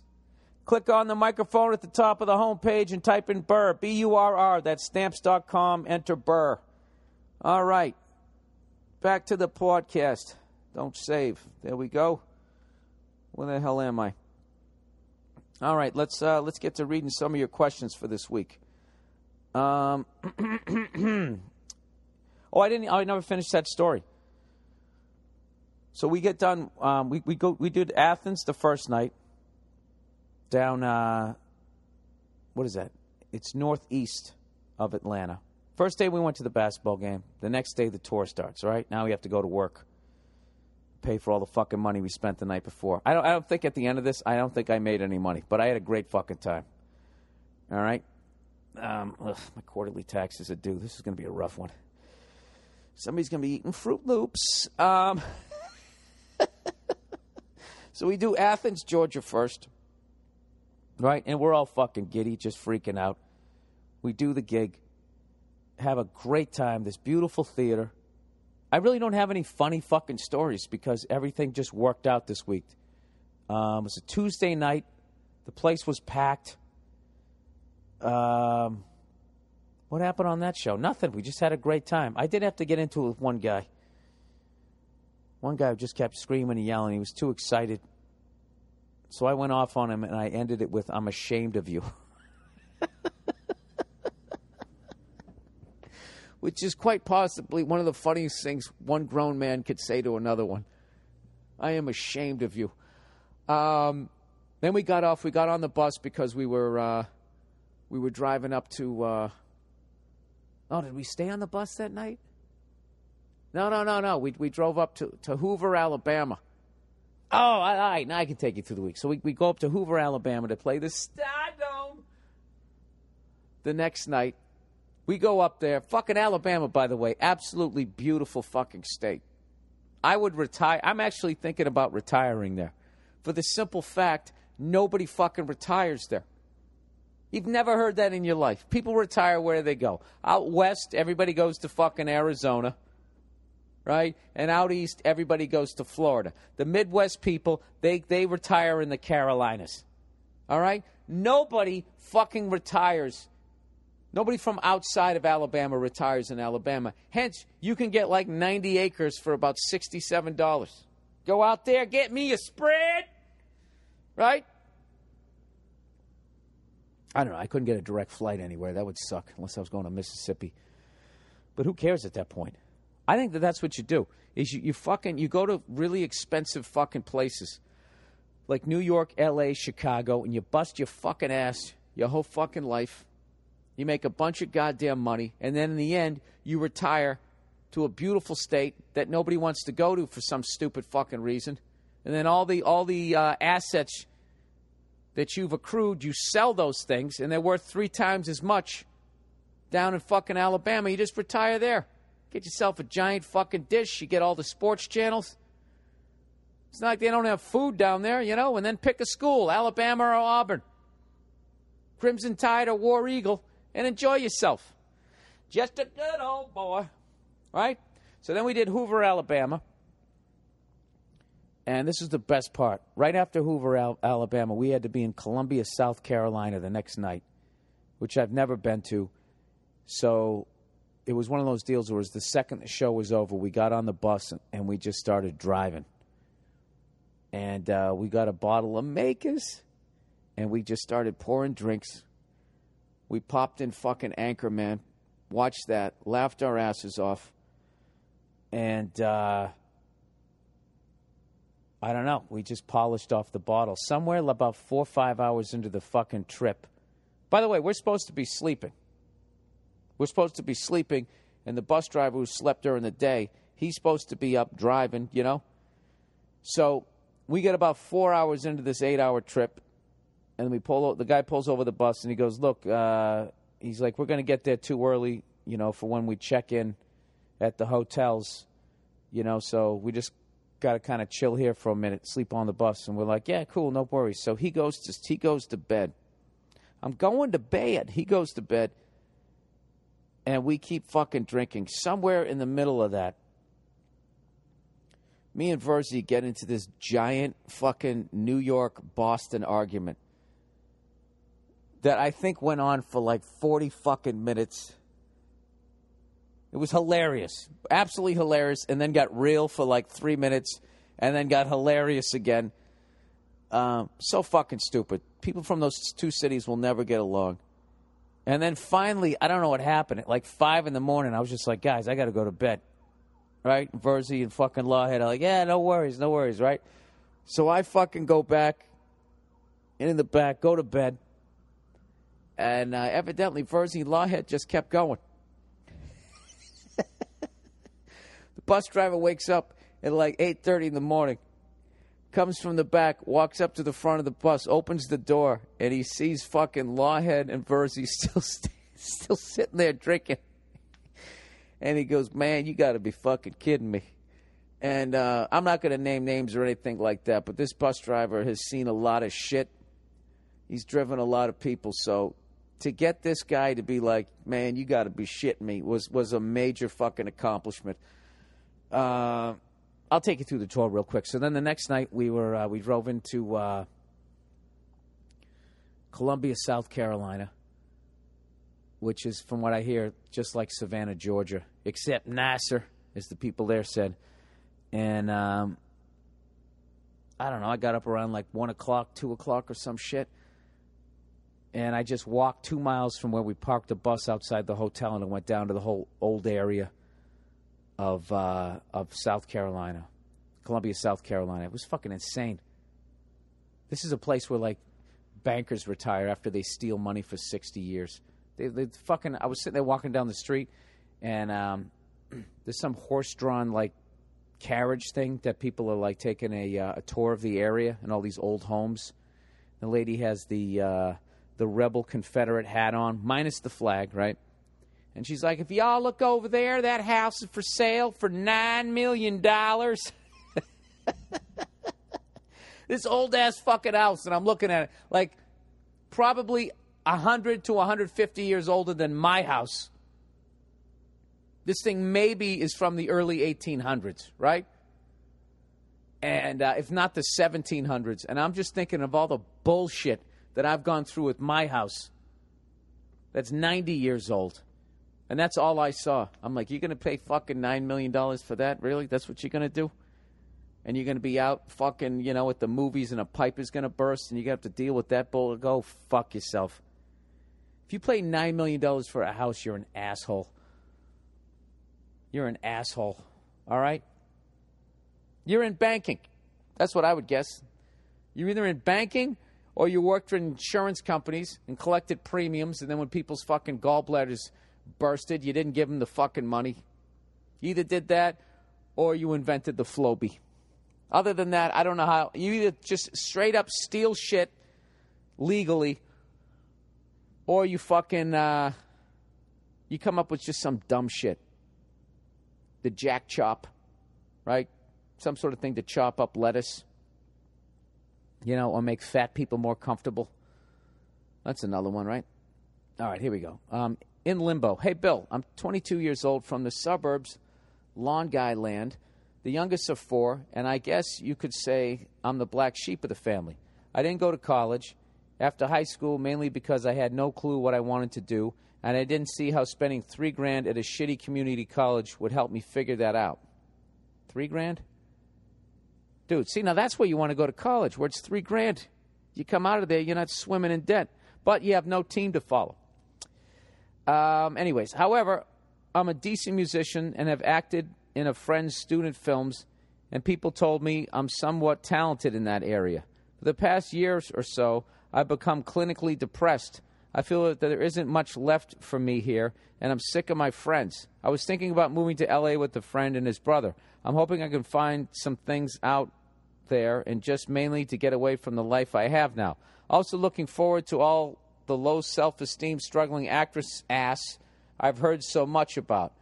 Click on the microphone at the top of the homepage and type in Burr, B U R R. That's stamps.com. Enter Burr. All right. Back to the podcast. Don't save. There we go. Where the hell am I? All right, let's uh, let's get to reading some of your questions for this week. Um, oh, I didn't. I never finished that story. So we get done. Um, we we go. We did Athens the first night down, uh, what is that? It's northeast of Atlanta. First day we went to the basketball game. The next day the tour starts, right? Now we have to go to work, pay for all the fucking money we spent the night before. I don't, I don't think at the end of this, I don't think I made any money, but I had a great fucking time. All right? Um, ugh, my quarterly taxes are due. This is going to be a rough one. Somebody's going to be eating Froot Loops. Um, so we do Athens, Georgia first right? And we're all fucking giddy, just freaking out. We do the gig, have a great time, this beautiful theater. I really don't have any funny fucking stories because everything just worked out this week. Um, it was a Tuesday night. The place was packed. Um, what happened on that show? Nothing. We just had a great time. I did have to get into it with one guy. One guy just kept screaming and yelling. He was too excited. So I went off on him and I ended it with, I'm ashamed of you. Which is quite possibly one of the funniest things one grown man could say to another one. I am ashamed of you. Um, then we got off. We got on the bus because we were uh, we were driving up to. Uh, oh, did we stay on the bus that night? No, no, no, no. We we drove up to to Hoover, Alabama Oh, all right. Now I can take you through the week. So we, we go up to Hoover, Alabama to play the Stardome the next night. We go up there. Fucking Alabama, by the way. Absolutely beautiful fucking state. I would retire. I'm actually thinking about retiring there for the simple fact nobody fucking retires there. You've never heard that in your life. People retire where they go. Out west, everybody goes to fucking Arizona right? And out east, everybody goes to Florida. The Midwest people, they, they retire in the Carolinas. All right? Nobody fucking retires. Nobody from outside of Alabama retires in Alabama. Hence, you can get like 90 acres for about $67. Go out there, get me a spread, right? I don't know. I couldn't get a direct flight anywhere. That would suck unless I was going to Mississippi. But who cares at that point? I think that that's what you do. Is you, you fucking you go to really expensive fucking places like New York, L.A., Chicago, and you bust your fucking ass your whole fucking life. You make a bunch of goddamn money, and then in the end, you retire to a beautiful state that nobody wants to go to for some stupid fucking reason. And then all the all the uh, assets that you've accrued, you sell those things, and they're worth three times as much down in fucking Alabama. You just retire there. Get yourself a giant fucking dish. You get all the sports channels. It's not like they don't have food down there, you know, and then pick a school Alabama or Auburn, Crimson Tide or War Eagle, and enjoy yourself. Just a good old boy, right? So then we did Hoover, Alabama. And this is the best part. Right after Hoover, Al- Alabama, we had to be in Columbia, South Carolina the next night, which I've never been to. So it was one of those deals where, the second the show was over, we got on the bus and, and we just started driving. And uh, we got a bottle of Makers, and we just started pouring drinks. We popped in fucking Anchorman, watched that, laughed our asses off, and uh, I don't know. We just polished off the bottle somewhere about four or five hours into the fucking trip. By the way, we're supposed to be sleeping. We're supposed to be sleeping, and the bus driver who slept during the day, he's supposed to be up driving, you know? So we get about four hours into this eight hour trip, and we pull. The guy pulls over the bus, and he goes, "Look," uh, he's like, "We're going to get there too early, you know, for when we check in at the hotels, you know. So we just got to kind of chill here for a minute, sleep on the bus." And we're like, "Yeah, cool, no worries." So he goes to he goes to bed. I'm going to bed. He goes to bed and we keep fucking drinking. Somewhere in the middle of that, me and Virzi get into this giant fucking New York Boston argument that I think went on for like 40 fucking minutes. It was hilarious, absolutely hilarious, and then got real for like three minutes, and then got hilarious again. Um, so fucking stupid. People from those two cities will never get along. And then finally, I don't know what happened. At like five in the morning, I was just like, guys, I got to go to bed. Right? Virzi and fucking Lawhead are like, yeah, no worries, no worries, right? So I fucking go back in, in the back, go to bed. And uh, evidently, Virzi and Lawhead just kept going. the bus driver wakes up at like 8.30 in the morning comes from the back, walks up to the front of the bus, opens the door, and he sees fucking Lawhead and Virzi still st- still sitting there drinking. And he goes, "Man, you got to be fucking kidding me." And uh, I'm not going to name names or anything like that, but this bus driver has seen a lot of shit. He's driven a lot of people, so to get this guy to be like, "Man, you got to be shitting me," was was a major fucking accomplishment. Uh, I'll take you through the tour real quick. So then the next night we were uh, we drove into uh, Columbia, South Carolina, which is, from what I hear, just like Savannah, Georgia, except nicer, as the people there said. And um, I don't know. I got up around like one o'clock, two o'clock, or some shit. And I just walked two miles from where we parked the bus outside the hotel, and I went down to the whole old area of uh, of South Carolina, Columbia, South Carolina. It was fucking insane. This is a place where like bankers retire after they steal money for sixty years. They, they fucking. I was sitting there walking down the street, and um, there's some horse-drawn like carriage thing that people are like taking a, uh, a tour of the area and all these old homes. The lady has the uh, the rebel Confederate hat on, minus the flag, right? And she's like, if y'all look over there, that house is for sale for $9 million. this old ass fucking house. And I'm looking at it like probably 100 to 150 years older than my house. This thing maybe is from the early 1800s, right? And uh, if not the 1700s. And I'm just thinking of all the bullshit that I've gone through with my house that's 90 years old. And that's all I saw. I'm like, you're going to pay fucking $9 million for that? Really? That's what you're going to do? And you're going to be out fucking, you know, at the movies and a pipe is going to burst and you're going to have to deal with that bull. Go fuck yourself. If you play $9 million for a house, you're an asshole. You're an asshole. All right? You're in banking. That's what I would guess. You're either in banking or you worked for insurance companies and collected premiums, and then when people's fucking gallbladders bursted. You didn't give him the fucking money. either did that or you invented the Flowbee. Other than that, I don't know how. You either just straight up steal shit legally or you fucking. Uh, you come up with just some dumb shit. The jack chop, right? Some sort of thing to chop up lettuce, you know, or make fat people more comfortable. That's another one, right? All right, here we go. Um, in limbo. Hey, Bill, I'm 22 years old from the suburbs, lawn guy land, the youngest of four, and I guess you could say I'm the black sheep of the family. I didn't go to college after high school mainly because I had no clue what I wanted to do, and I didn't see how spending three grand at a shitty community college would help me figure that out. Three grand? Dude, see, now that's where you want to go to college, where it's three grand. You come out of there, you're not swimming in debt, but you have no team to follow. Um, anyways, however, I'm a decent musician and have acted in a friend's student films, and people told me I'm somewhat talented in that area. For the past years or so, I've become clinically depressed. I feel that there isn't much left for me here, and I'm sick of my friends. I was thinking about moving to LA with a friend and his brother. I'm hoping I can find some things out there and just mainly to get away from the life I have now. Also, looking forward to all the low self esteem struggling actress ass I've heard so much about.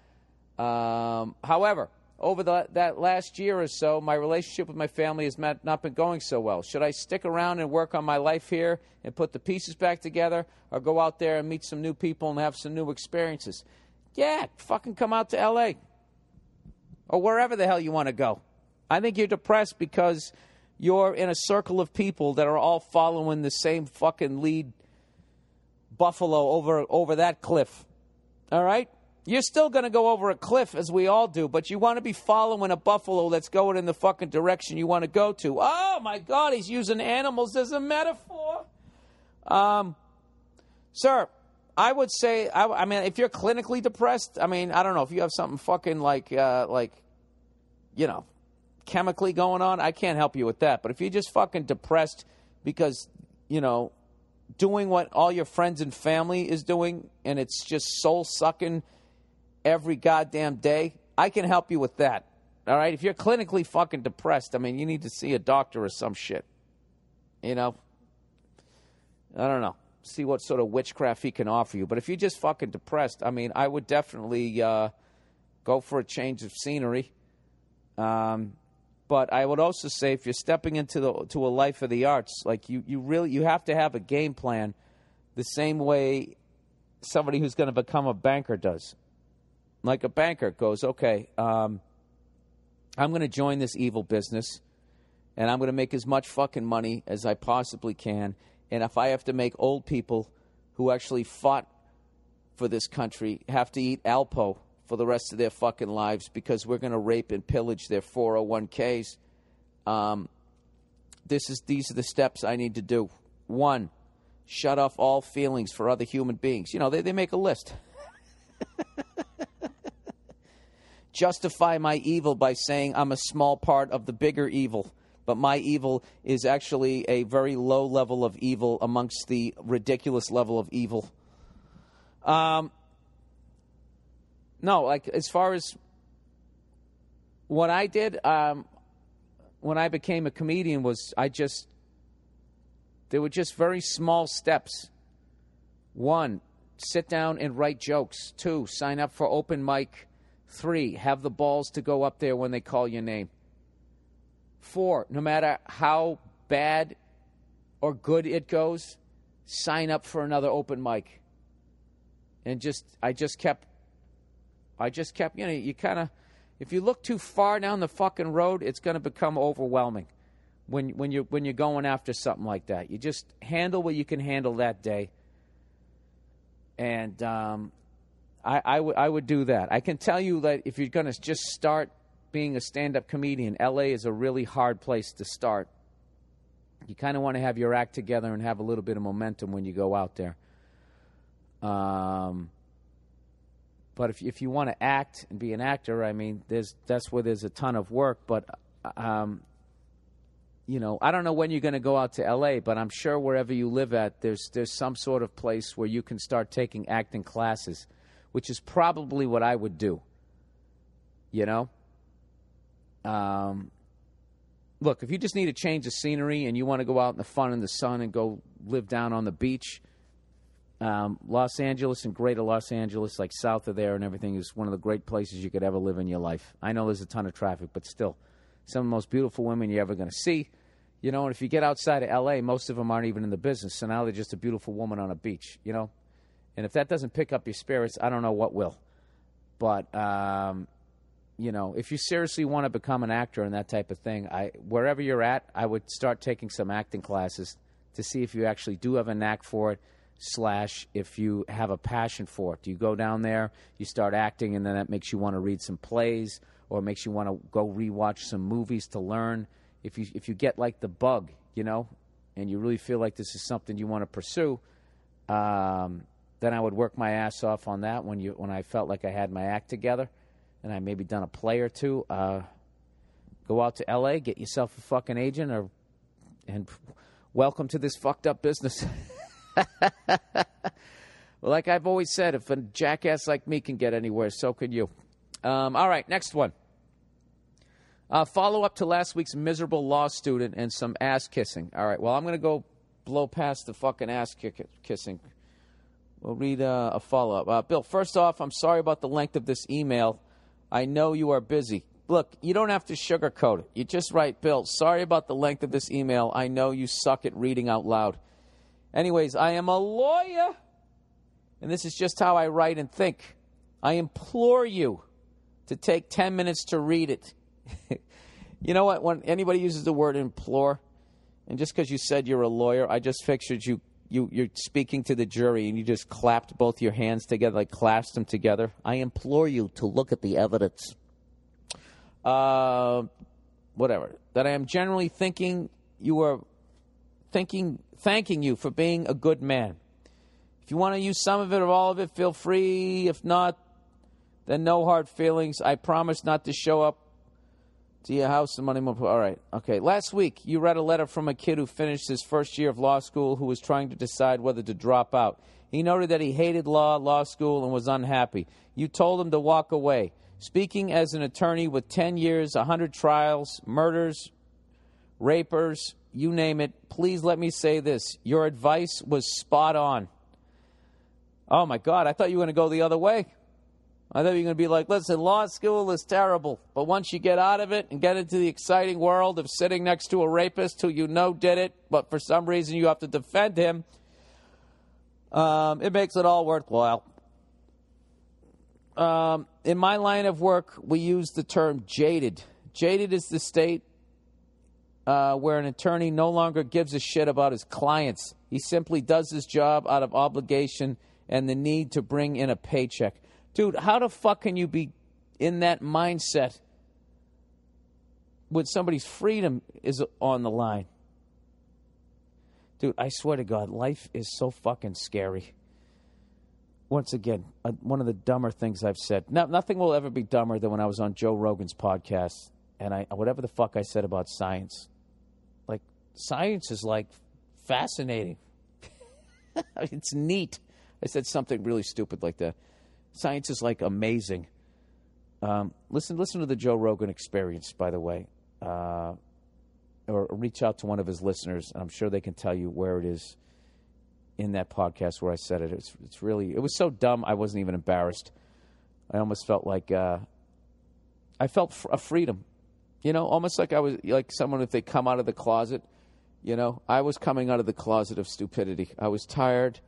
Um, however, over the, that last year or so, my relationship with my family has not been going so well. Should I stick around and work on my life here and put the pieces back together, or go out there and meet some new people and have some new experiences? Yeah, fucking come out to LA or wherever the hell you want to go. I think you're depressed because you're in a circle of people that are all following the same fucking lead buffalo over over that cliff. All right? You're still going to go over a cliff as we all do, but you want to be following a buffalo that's going in the fucking direction you want to go to. Oh my god, he's using animals as a metaphor. Um sir, I would say I, I mean if you're clinically depressed, I mean, I don't know, if you have something fucking like uh like you know, chemically going on, I can't help you with that. But if you're just fucking depressed because, you know, doing what all your friends and family is doing and it's just soul sucking every goddamn day, I can help you with that. All right? If you're clinically fucking depressed, I mean, you need to see a doctor or some shit. You know? I don't know. See what sort of witchcraft he can offer you. But if you're just fucking depressed, I mean, I would definitely uh, go for a change of scenery. Um, but I would also say if you're stepping into the to a life of the arts, like you, you really you have to have a game plan the same way somebody who's going to become a banker does. Like a banker goes, okay, um, I'm going to join this evil business and I'm going to make as much fucking money as I possibly can. And if I have to make old people who actually fought for this country have to eat Alpo for the rest of their fucking lives because we're going to rape and pillage their 401ks. Um, this is these are the steps I need to do. One, shut off all feelings for other human beings. You know, they, they make a list. Justify my evil by saying I'm a small part of the bigger evil, but my evil is actually a very low level of evil amongst the ridiculous level of evil. Um, no, like as far as what I did um, when I became a comedian was I just there were just very small steps. One, sit down and write jokes. Two, sign up for open mic. Three, have the balls to go up there when they call your name. Four, no matter how bad or good it goes, sign up for another open mic. And just I just kept I just kept, you know, you kind of, if you look too far down the fucking road, it's going to become overwhelming when, when, you're, when you're going after something like that. You just handle what you can handle that day. And um, I, I, w- I would do that. I can tell you that if you're going to just start being a stand up comedian, LA is a really hard place to start. You kind of want to have your act together and have a little bit of momentum when you go out there. Um, but if, if you want to act and be an actor, I mean, there's that's where there's a ton of work. But um, you know, I don't know when you're going to go out to L.A., but I'm sure wherever you live at, there's there's some sort of place where you can start taking acting classes, which is probably what I would do. You know. Um, look, if you just need a change of scenery and you want to go out in the fun and the sun and go live down on the beach, um, Los Angeles and greater Los Angeles, like south of there and everything, is one of the great places you could ever live in your life. I know there's a ton of traffic, but still, some of the most beautiful women you're ever going to see. You know, and if you get outside of LA, most of them aren't even in the business. So now they're just a beautiful woman on a beach, you know? And if that doesn't pick up your spirits, I don't know what will. But, um, you know, if you seriously want to become an actor and that type of thing, I wherever you're at, I would start taking some acting classes to see if you actually do have a knack for it slash if you have a passion for it. Do you go down there, you start acting, and then that makes you want to read some plays or makes you want to go rewatch some movies to learn. If you if you get like the bug, you know, and you really feel like this is something you want to pursue, um, then I would work my ass off on that when you when I felt like I had my act together, and I maybe done a play or two. Uh, go out to L.A., get yourself a fucking agent, or and welcome to this fucked up business. like I've always said, if a jackass like me can get anywhere, so can you. Um, all right, next one. Uh, follow up to last week's miserable law student and some ass kissing. All right, well, I'm going to go blow past the fucking ass kissing. We'll read uh, a follow up. Uh, Bill, first off, I'm sorry about the length of this email. I know you are busy. Look, you don't have to sugarcoat it. You just write, Bill, sorry about the length of this email. I know you suck at reading out loud. Anyways, I am a lawyer, and this is just how I write and think. I implore you to take 10 minutes to read it. you know what? When anybody uses the word implore, and just because you said you're a lawyer, I just pictured you, you, you're speaking to the jury and you just clapped both your hands together, like clasped them together. I implore you to look at the evidence. Uh, whatever. That I am generally thinking you are thinking, thanking you for being a good man. If you want to use some of it or all of it, feel free. If not, then no hard feelings. I promise not to show up to your house the money, All right. Okay. Last week, you read a letter from a kid who finished his first year of law school who was trying to decide whether to drop out. He noted that he hated law, law school, and was unhappy. You told him to walk away. Speaking as an attorney with 10 years, 100 trials, murders, rapers, you name it, please let me say this. Your advice was spot on. Oh my God, I thought you were going to go the other way. I thought you were going to be like, listen, law school is terrible, but once you get out of it and get into the exciting world of sitting next to a rapist who you know did it, but for some reason you have to defend him, um, it makes it all worthwhile. Um, in my line of work, we use the term jaded. Jaded is the state uh, where an attorney no longer gives a shit about his clients. He simply does his job out of obligation and the need to bring in a paycheck. Dude, how the fuck can you be in that mindset when somebody's freedom is on the line? Dude, I swear to God, life is so fucking scary. Once again, uh, one of the dumber things I've said. No, nothing will ever be dumber than when I was on Joe Rogan's podcast and I whatever the fuck I said about science science is like fascinating. it's neat. I said something really stupid like that. Science is like amazing. Um, listen, listen to the Joe Rogan Experience, by the way, uh, or reach out to one of his listeners. I'm sure they can tell you where it is in that podcast where I said it. It's it's really it was so dumb. I wasn't even embarrassed. I almost felt like uh, I felt a freedom, you know, almost like I was like someone if they come out of the closet you know, I was coming out of the closet of stupidity. I was tired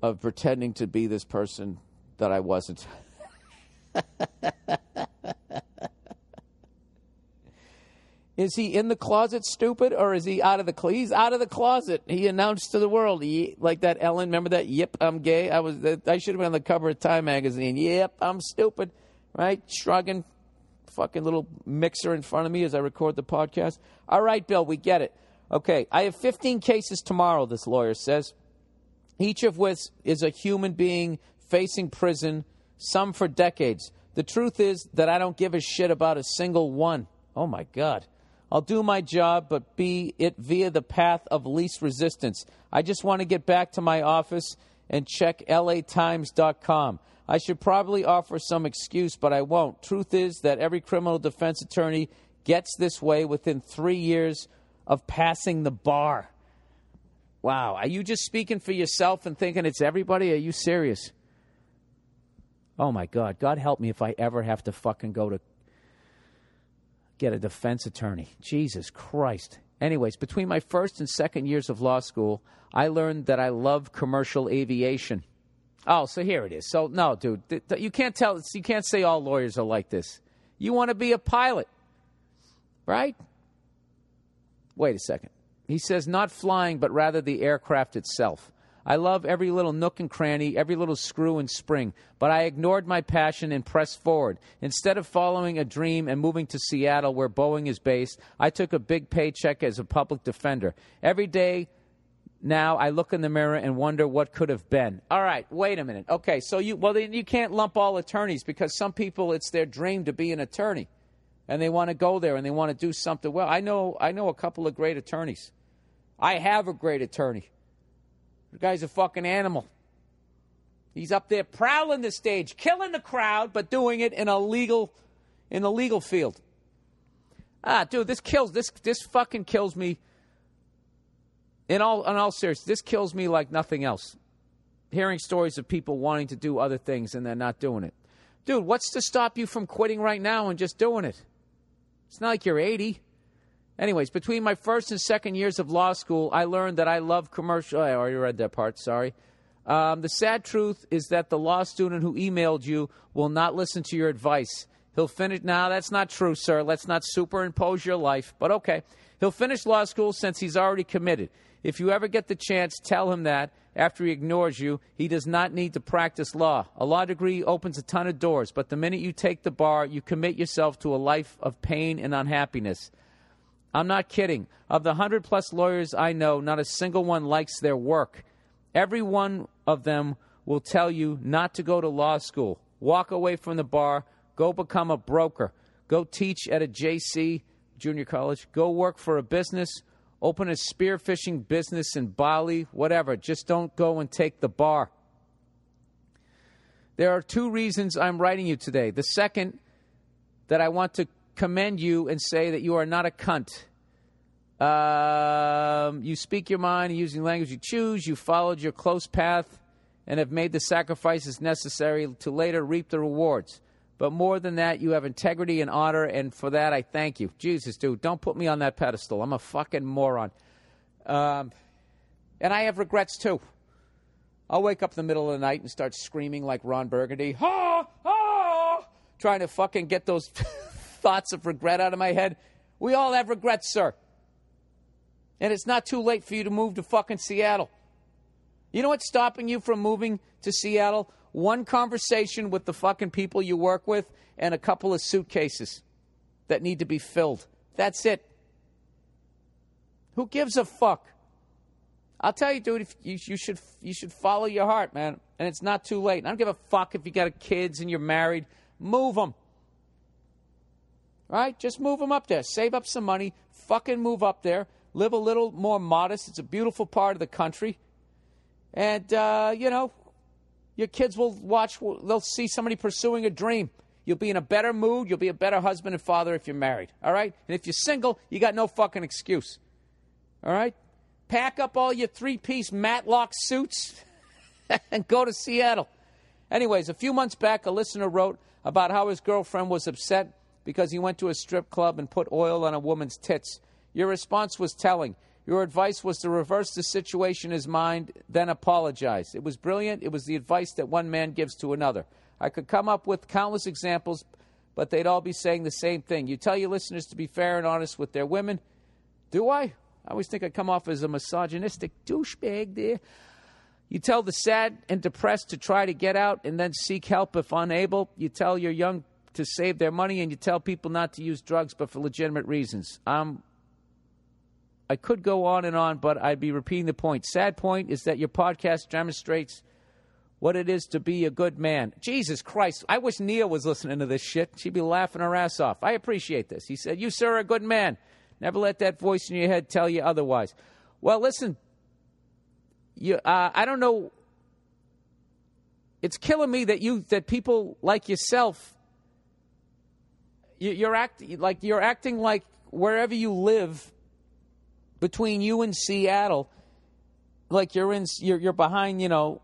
of pretending to be this person that I wasn't. is he in the closet stupid or is he out of the closet? he's out of the closet he announced to the world he, like that ellen remember that yep i'm gay i was i should have been on the cover of time magazine yep i'm stupid right shrugging fucking little mixer in front of me as i record the podcast all right bill we get it Okay, I have 15 cases tomorrow, this lawyer says, each of which is a human being facing prison, some for decades. The truth is that I don't give a shit about a single one. Oh my God. I'll do my job, but be it via the path of least resistance. I just want to get back to my office and check latimes.com. I should probably offer some excuse, but I won't. Truth is that every criminal defense attorney gets this way within three years of passing the bar. Wow. Are you just speaking for yourself and thinking it's everybody? Are you serious? Oh my God. God help me if I ever have to fucking go to get a defense attorney. Jesus Christ. Anyways, between my first and second years of law school, I learned that I love commercial aviation. Oh, so here it is. So no, dude, th- th- you can't tell. You can't say all lawyers are like this. You want to be a pilot, right? Wait a second. He says, not flying, but rather the aircraft itself. I love every little nook and cranny, every little screw and spring, but I ignored my passion and pressed forward. Instead of following a dream and moving to Seattle, where Boeing is based, I took a big paycheck as a public defender. Every day now I look in the mirror and wonder what could have been. All right, wait a minute. Okay, so you well then you can't lump all attorneys because some people it's their dream to be an attorney and they want to go there and they want to do something well. I know I know a couple of great attorneys. I have a great attorney. The guy's a fucking animal. He's up there prowling the stage, killing the crowd, but doing it in a legal in the legal field. Ah, dude, this kills this this fucking kills me. In all in all seriousness, this kills me like nothing else. Hearing stories of people wanting to do other things and they're not doing it. Dude, what's to stop you from quitting right now and just doing it? It's not like you're 80. Anyways, between my first and second years of law school, I learned that I love commercial. I already read that part, sorry. Um, the sad truth is that the law student who emailed you will not listen to your advice. He'll finish. Now, that's not true, sir. Let's not superimpose your life, but okay. He'll finish law school since he's already committed. If you ever get the chance, tell him that after he ignores you, he does not need to practice law. A law degree opens a ton of doors, but the minute you take the bar, you commit yourself to a life of pain and unhappiness. I'm not kidding. Of the 100 plus lawyers I know, not a single one likes their work. Every one of them will tell you not to go to law school, walk away from the bar, go become a broker, go teach at a JC, junior college, go work for a business Open a spearfishing business in Bali, whatever. Just don't go and take the bar. There are two reasons I'm writing you today. The second, that I want to commend you and say that you are not a cunt. Um, you speak your mind using language you choose. You followed your close path and have made the sacrifices necessary to later reap the rewards. But more than that, you have integrity and honor, and for that, I thank you. Jesus, dude, don't put me on that pedestal. I'm a fucking moron. Um, and I have regrets too. I'll wake up in the middle of the night and start screaming like Ron Burgundy, ha, ha, trying to fucking get those thoughts of regret out of my head. We all have regrets, sir. And it's not too late for you to move to fucking Seattle. You know what's stopping you from moving to Seattle? One conversation with the fucking people you work with and a couple of suitcases that need to be filled. That's it. Who gives a fuck? I'll tell you, dude, you, you, should, you should follow your heart, man. And it's not too late. And I don't give a fuck if you got kids and you're married. Move them. Right? Just move them up there. Save up some money. Fucking move up there. Live a little more modest. It's a beautiful part of the country. And, uh, you know, your kids will watch, they'll see somebody pursuing a dream. You'll be in a better mood. You'll be a better husband and father if you're married. All right? And if you're single, you got no fucking excuse. All right? Pack up all your three piece Matlock suits and go to Seattle. Anyways, a few months back, a listener wrote about how his girlfriend was upset because he went to a strip club and put oil on a woman's tits. Your response was telling. Your advice was to reverse the situation in his mind, then apologize. It was brilliant. It was the advice that one man gives to another. I could come up with countless examples, but they'd all be saying the same thing. You tell your listeners to be fair and honest with their women. Do I? I always think I come off as a misogynistic douchebag there. You tell the sad and depressed to try to get out and then seek help if unable. You tell your young to save their money and you tell people not to use drugs but for legitimate reasons. I'm I could go on and on, but I'd be repeating the point. Sad point is that your podcast demonstrates what it is to be a good man. Jesus Christ, I wish Nia was listening to this shit. She'd be laughing her ass off. I appreciate this. He said, You, sir, are a good man. Never let that voice in your head tell you otherwise. Well, listen, you, uh, I don't know. It's killing me that you that people like yourself you, are acting like you're acting like wherever you live between you and Seattle, like you're in, you're, you're behind, you know,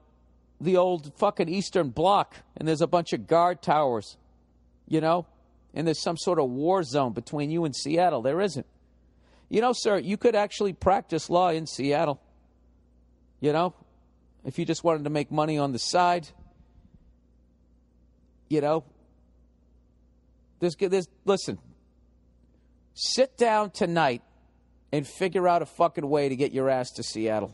the old fucking Eastern Bloc, and there's a bunch of guard towers, you know, and there's some sort of war zone between you and Seattle. There isn't. You know, sir, you could actually practice law in Seattle. You know, if you just wanted to make money on the side, you know, there's, there's listen, sit down tonight and figure out a fucking way to get your ass to Seattle.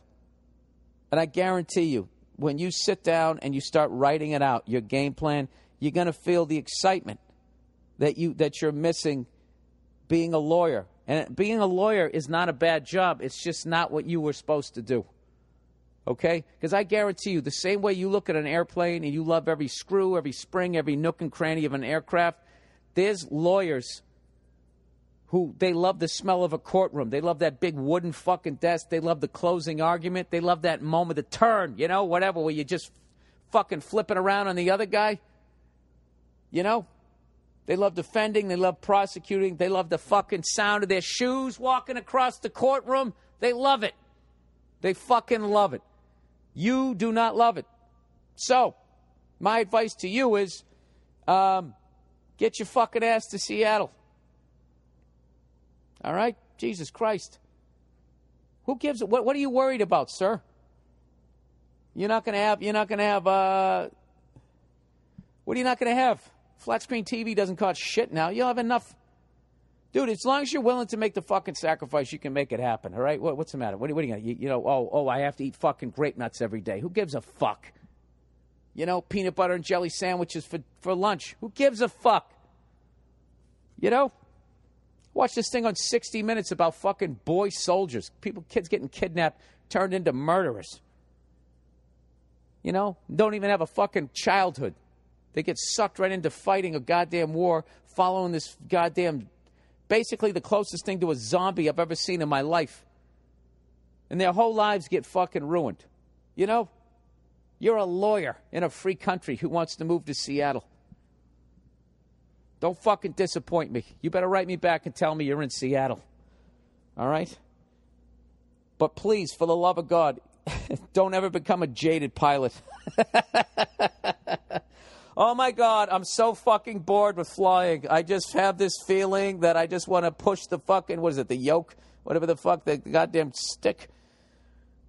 And I guarantee you, when you sit down and you start writing it out, your game plan, you're going to feel the excitement that you that you're missing being a lawyer. And being a lawyer is not a bad job. It's just not what you were supposed to do. Okay? Because I guarantee you, the same way you look at an airplane and you love every screw, every spring, every nook and cranny of an aircraft, there's lawyers who they love the smell of a courtroom. They love that big wooden fucking desk. They love the closing argument. They love that moment, the turn, you know, whatever, where you just fucking flipping around on the other guy. You know? They love defending. They love prosecuting. They love the fucking sound of their shoes walking across the courtroom. They love it. They fucking love it. You do not love it. So, my advice to you is um, get your fucking ass to Seattle. All right? Jesus Christ. Who gives what, what are you worried about, sir? You're not going to have, you're not going to have, uh, what are you not going to have? Flat screen TV doesn't cost shit now. You'll have enough. Dude, as long as you're willing to make the fucking sacrifice, you can make it happen, all right? What, what's the matter? What, what are you going to, you, you know, oh, oh, I have to eat fucking grape nuts every day. Who gives a fuck? You know, peanut butter and jelly sandwiches for, for lunch. Who gives a fuck? You know? Watch this thing on 60 Minutes about fucking boy soldiers, people, kids getting kidnapped, turned into murderers. You know, don't even have a fucking childhood. They get sucked right into fighting a goddamn war, following this goddamn, basically the closest thing to a zombie I've ever seen in my life. And their whole lives get fucking ruined. You know, you're a lawyer in a free country who wants to move to Seattle. Don't fucking disappoint me. You better write me back and tell me you're in Seattle. All right? But please, for the love of God, don't ever become a jaded pilot. oh my God, I'm so fucking bored with flying. I just have this feeling that I just want to push the fucking, what is it, the yoke? Whatever the fuck, the goddamn stick.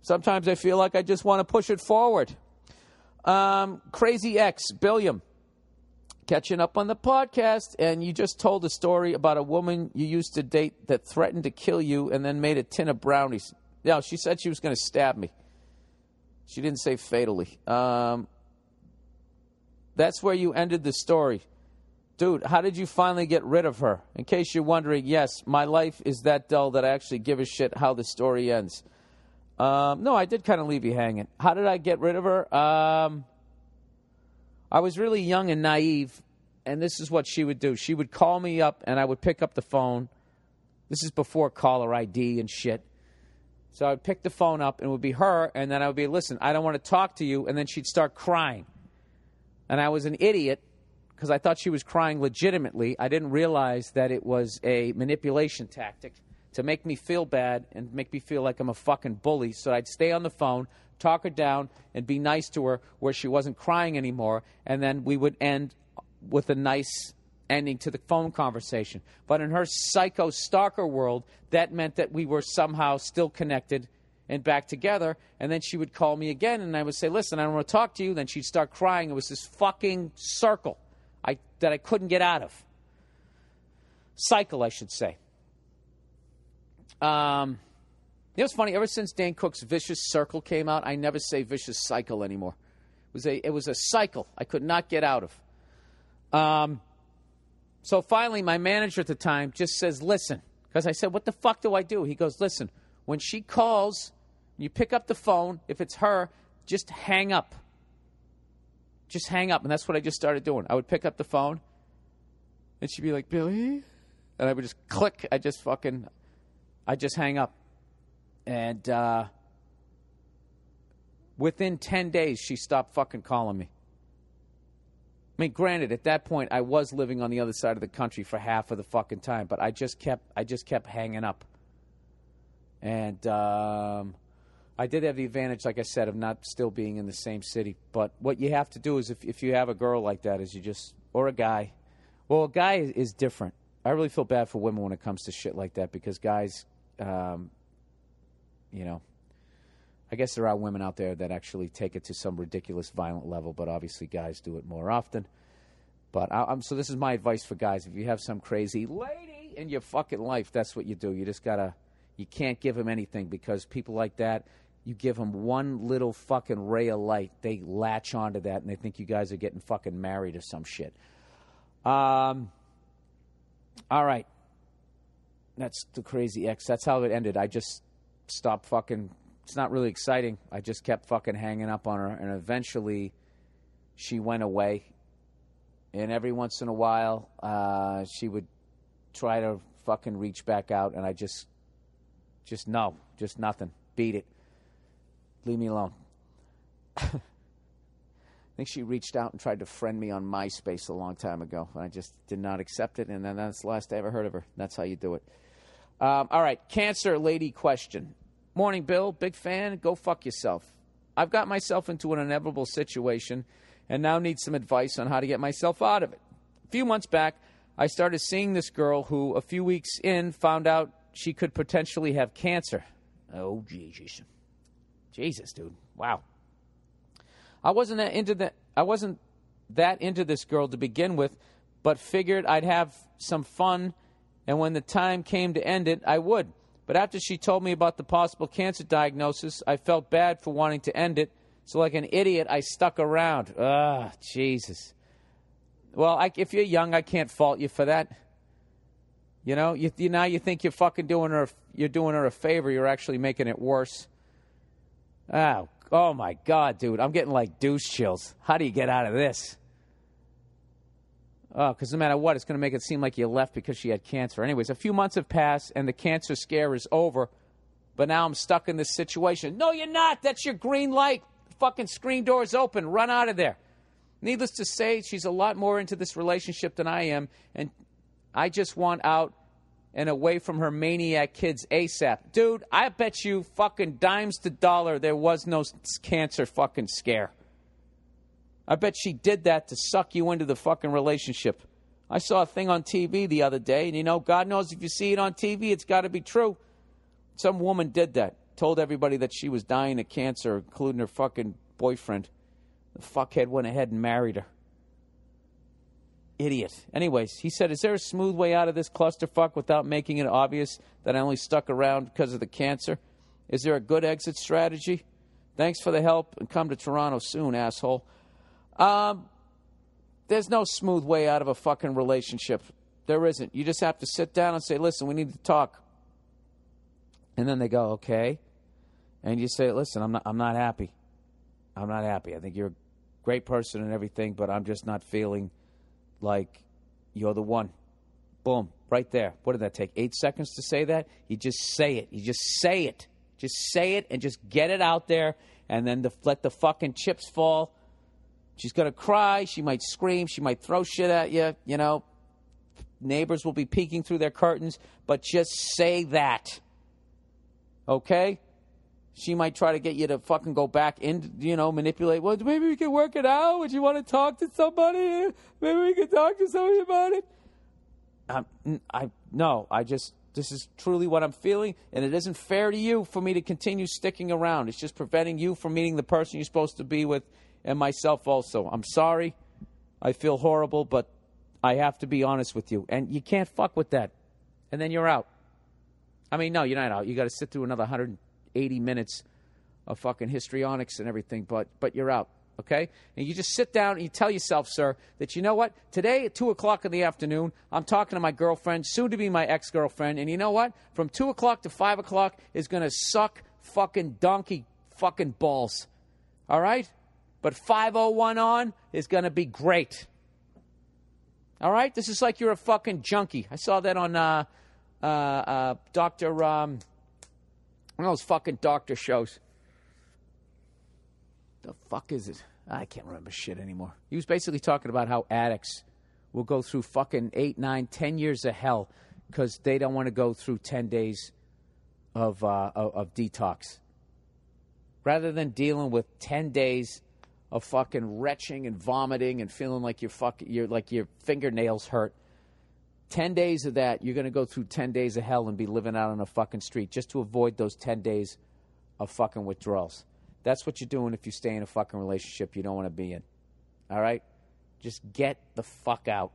Sometimes I feel like I just want to push it forward. Um, Crazy X, Billiam catching up on the podcast, and you just told a story about a woman you used to date that threatened to kill you and then made a tin of brownies. No, she said she was going to stab me. She didn't say fatally. Um, that's where you ended the story. Dude, how did you finally get rid of her? In case you're wondering, yes, my life is that dull that I actually give a shit how the story ends. Um, no, I did kind of leave you hanging. How did I get rid of her? Um, I was really young and naive, and this is what she would do. She would call me up, and I would pick up the phone. This is before caller ID and shit. So I'd pick the phone up, and it would be her, and then I would be, listen, I don't want to talk to you. And then she'd start crying. And I was an idiot because I thought she was crying legitimately. I didn't realize that it was a manipulation tactic to make me feel bad and make me feel like I'm a fucking bully. So I'd stay on the phone, talk her down and be nice to her where she wasn't crying anymore. And then we would end with a nice ending to the phone conversation. But in her psycho stalker world, that meant that we were somehow still connected and back together. And then she would call me again, and I would say, Listen, I don't want to talk to you. Then she'd start crying. It was this fucking circle I, that I couldn't get out of. Cycle, I should say. Um, you know, it's funny. Ever since Dan Cook's "Vicious Circle" came out, I never say "vicious cycle" anymore. It was a it was a cycle I could not get out of. Um, so finally, my manager at the time just says, "Listen," because I said, "What the fuck do I do?" He goes, "Listen, when she calls, you pick up the phone. If it's her, just hang up. Just hang up." And that's what I just started doing. I would pick up the phone, and she'd be like, "Billy," and I would just click. I just fucking, I just hang up. And uh, within 10 days, she stopped fucking calling me. I mean, granted, at that point, I was living on the other side of the country for half of the fucking time, but I just kept, I just kept hanging up. And um, I did have the advantage, like I said, of not still being in the same city. But what you have to do is, if, if you have a girl like that, is you just, or a guy, well, a guy is, is different. I really feel bad for women when it comes to shit like that because guys, um, you know, I guess there are women out there that actually take it to some ridiculous violent level, but obviously guys do it more often. But I, am so this is my advice for guys: if you have some crazy lady in your fucking life, that's what you do. You just gotta, you can't give them anything because people like that. You give them one little fucking ray of light, they latch onto that and they think you guys are getting fucking married or some shit. Um, all right, that's the crazy ex. That's how it ended. I just stop fucking. It's not really exciting. I just kept fucking hanging up on her, and eventually, she went away. And every once in a while, uh, she would try to fucking reach back out, and I just, just no, just nothing. Beat it. Leave me alone. I think she reached out and tried to friend me on MySpace a long time ago, and I just did not accept it. And then that's the last I ever heard of her. That's how you do it. Um, all right, cancer lady question. Morning, Bill. Big fan. Go fuck yourself. I've got myself into an inevitable situation and now need some advice on how to get myself out of it. A few months back, I started seeing this girl who, a few weeks in, found out she could potentially have cancer. Oh, Jesus. Jesus, dude. Wow. I wasn't that into the, I wasn't that into this girl to begin with, but figured I'd have some fun, and when the time came to end it, I would. But after she told me about the possible cancer diagnosis, I felt bad for wanting to end it. So, like an idiot, I stuck around. Ah, Jesus. Well, I, if you're young, I can't fault you for that. You know, you, you, now you think you're fucking doing her, you're doing her a favor. You're actually making it worse. Oh, oh my God, dude, I'm getting like douche chills. How do you get out of this? because oh, uh, no matter what, it's going to make it seem like you left because she had cancer. Anyways, a few months have passed and the cancer scare is over, but now I'm stuck in this situation. No, you're not. That's your green light. fucking screen door's open. Run out of there. Needless to say, she's a lot more into this relationship than I am, and I just want out and away from her maniac kids ASAP. Dude, I bet you fucking dimes to dollar there was no cancer fucking scare. I bet she did that to suck you into the fucking relationship. I saw a thing on TV the other day, and you know, God knows if you see it on TV, it's got to be true. Some woman did that, told everybody that she was dying of cancer, including her fucking boyfriend. The fuckhead went ahead and married her. Idiot. Anyways, he said, Is there a smooth way out of this clusterfuck without making it obvious that I only stuck around because of the cancer? Is there a good exit strategy? Thanks for the help and come to Toronto soon, asshole. Um, there's no smooth way out of a fucking relationship. There isn't. You just have to sit down and say, listen, we need to talk. And then they go, okay. And you say, listen, I'm not, I'm not happy. I'm not happy. I think you're a great person and everything, but I'm just not feeling like you're the one. Boom, right there. What did that take? Eight seconds to say that? You just say it. You just say it. Just say it and just get it out there and then the, let the fucking chips fall She's going to cry. She might scream. She might throw shit at you. You know, neighbors will be peeking through their curtains, but just say that. Okay? She might try to get you to fucking go back and, you know, manipulate. Well, maybe we can work it out. Would you want to talk to somebody? Maybe we can talk to somebody about it. Um, I no, I just this is truly what I'm feeling, and it isn't fair to you for me to continue sticking around. It's just preventing you from meeting the person you're supposed to be with and myself also. I'm sorry. I feel horrible, but I have to be honest with you. And you can't fuck with that. And then you're out. I mean, no, you're not out. You got to sit through another 180 minutes of fucking histrionics and everything, but but you're out. Okay? And you just sit down and you tell yourself, sir, that you know what? Today at 2 o'clock in the afternoon, I'm talking to my girlfriend, soon to be my ex girlfriend, and you know what? From 2 o'clock to 5 o'clock is going to suck fucking donkey fucking balls. All right? but 501 on is going to be great. All right? This is like you're a fucking junkie. I saw that on uh, uh, uh, Dr. Um, one of those fucking doctor shows. The fuck is it? I can't remember shit anymore. He was basically talking about how addicts will go through fucking eight, nine, ten years of hell because they don't want to go through ten days of, uh, of of detox. Rather than dealing with ten days of fucking retching and vomiting and feeling like your fuck your like your fingernails hurt. Ten days of that, you're gonna go through ten days of hell and be living out on a fucking street just to avoid those ten days of fucking withdrawals. That's what you're doing if you stay in a fucking relationship you don't want to be in. All right? Just get the fuck out.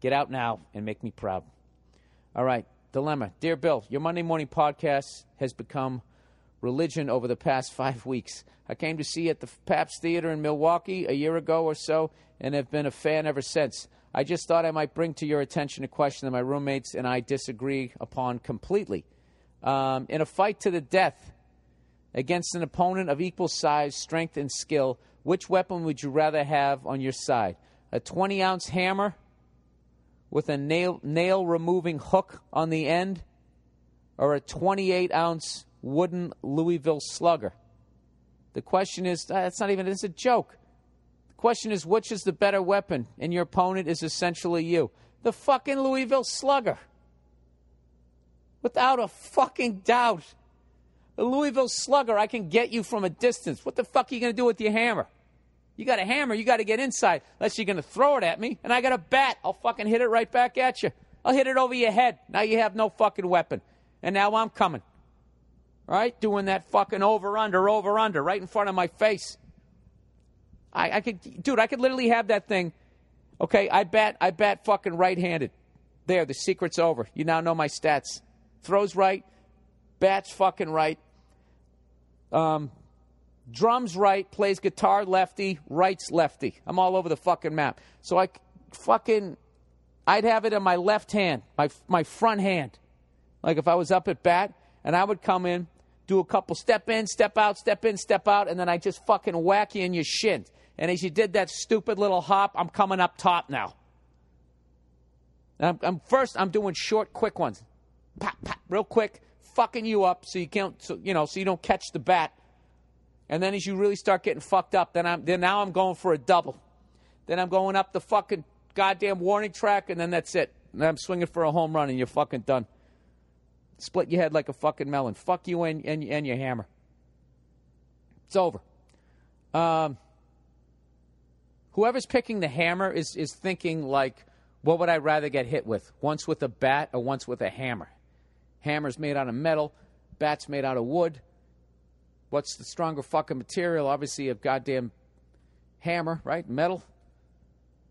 Get out now and make me proud. All right. Dilemma. Dear Bill, your Monday morning podcast has become religion over the past five weeks. I came to see at the Pabst Theater in Milwaukee a year ago or so and have been a fan ever since. I just thought I might bring to your attention a question that my roommates and I disagree upon completely. Um, in a fight to the death against an opponent of equal size, strength, and skill, which weapon would you rather have on your side? A 20 ounce hammer with a nail, nail removing hook on the end, or a 28 ounce wooden Louisville slugger. The question is that's uh, not even it's a joke. The question is which is the better weapon, and your opponent is essentially you. The fucking Louisville slugger. Without a fucking doubt. The Louisville slugger, I can get you from a distance. What the fuck are you going to do with your hammer? You got a hammer, you got to get inside, unless you're going to throw it at me, and I got a bat. I'll fucking hit it right back at you. I'll hit it over your head. Now you have no fucking weapon. And now I'm coming right? Doing that fucking over under, over under, right in front of my face. I, I could, dude, I could literally have that thing. Okay, I bet, I bet fucking right handed. There, the secret's over. You now know my stats. Throws right, bats fucking right, um, drums right, plays guitar lefty, writes lefty. I'm all over the fucking map. So I fucking, I'd have it in my left hand, my my front hand, like if I was up at bat, and I would come in do a couple step in, step out, step in, step out, and then I just fucking whack you in your shin. And as you did that stupid little hop, I'm coming up top now. I'm, I'm first. I'm doing short, quick ones, pop, pop, real quick, fucking you up so you can't, so, you know, so you don't catch the bat. And then as you really start getting fucked up, then I'm then now I'm going for a double. Then I'm going up the fucking goddamn warning track, and then that's it. And I'm swinging for a home run, and you're fucking done split your head like a fucking melon. Fuck you and, and, and your hammer. It's over. Um, whoever's picking the hammer is, is thinking, like, what would I rather get hit with? Once with a bat or once with a hammer? Hammer's made out of metal, bat's made out of wood. What's the stronger fucking material? Obviously, a goddamn hammer, right? Metal.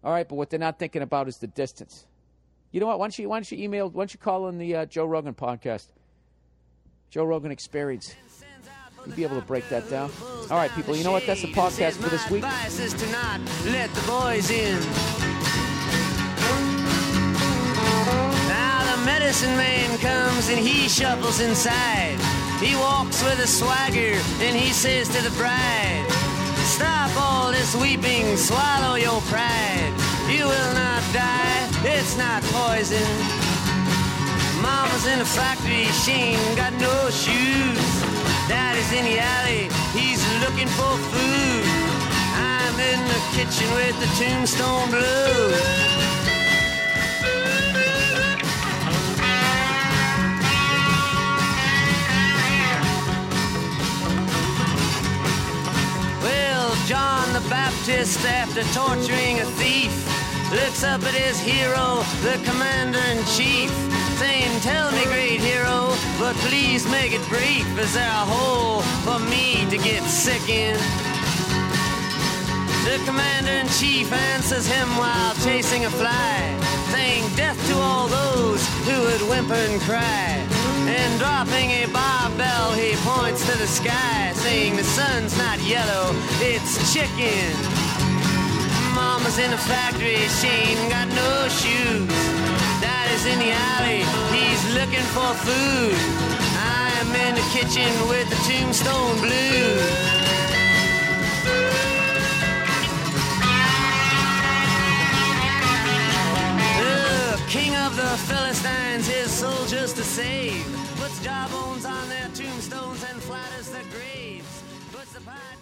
All right, but what they're not thinking about is the distance. You know what? Why don't you, why don't you email, why don't you call in the uh, Joe Rogan podcast? Joe Rogan Experience. You'll be able to break that down. All right, people, you know what? That's the podcast for this week. let the boys in. medicine man comes and he shuffles inside. He walks with a swagger and he says to the bride, Stop all this weeping, swallow your pride. You will not die it's not poison. Mama's in the factory, she ain't got no shoes. Daddy's in the alley, he's looking for food. I'm in the kitchen with the tombstone blues. John the Baptist after torturing a thief looks up at his hero, the commander in chief, saying, Tell me, great hero, but please make it brief. Is there a hole for me to get sick in? The commander in chief answers him while chasing a fly, saying, Death to all those who would whimper and cry. And dropping a barbell, he points to the sky, saying, The sun's not yellow, it's chicken mama's in a factory, she ain't got no shoes. Daddy's in the alley, he's looking for food. I am in the kitchen with the tombstone blues. King of the Philistines, his soldiers to save. Puts jawbones on their tombstones and flatters their graves. Puts the pie.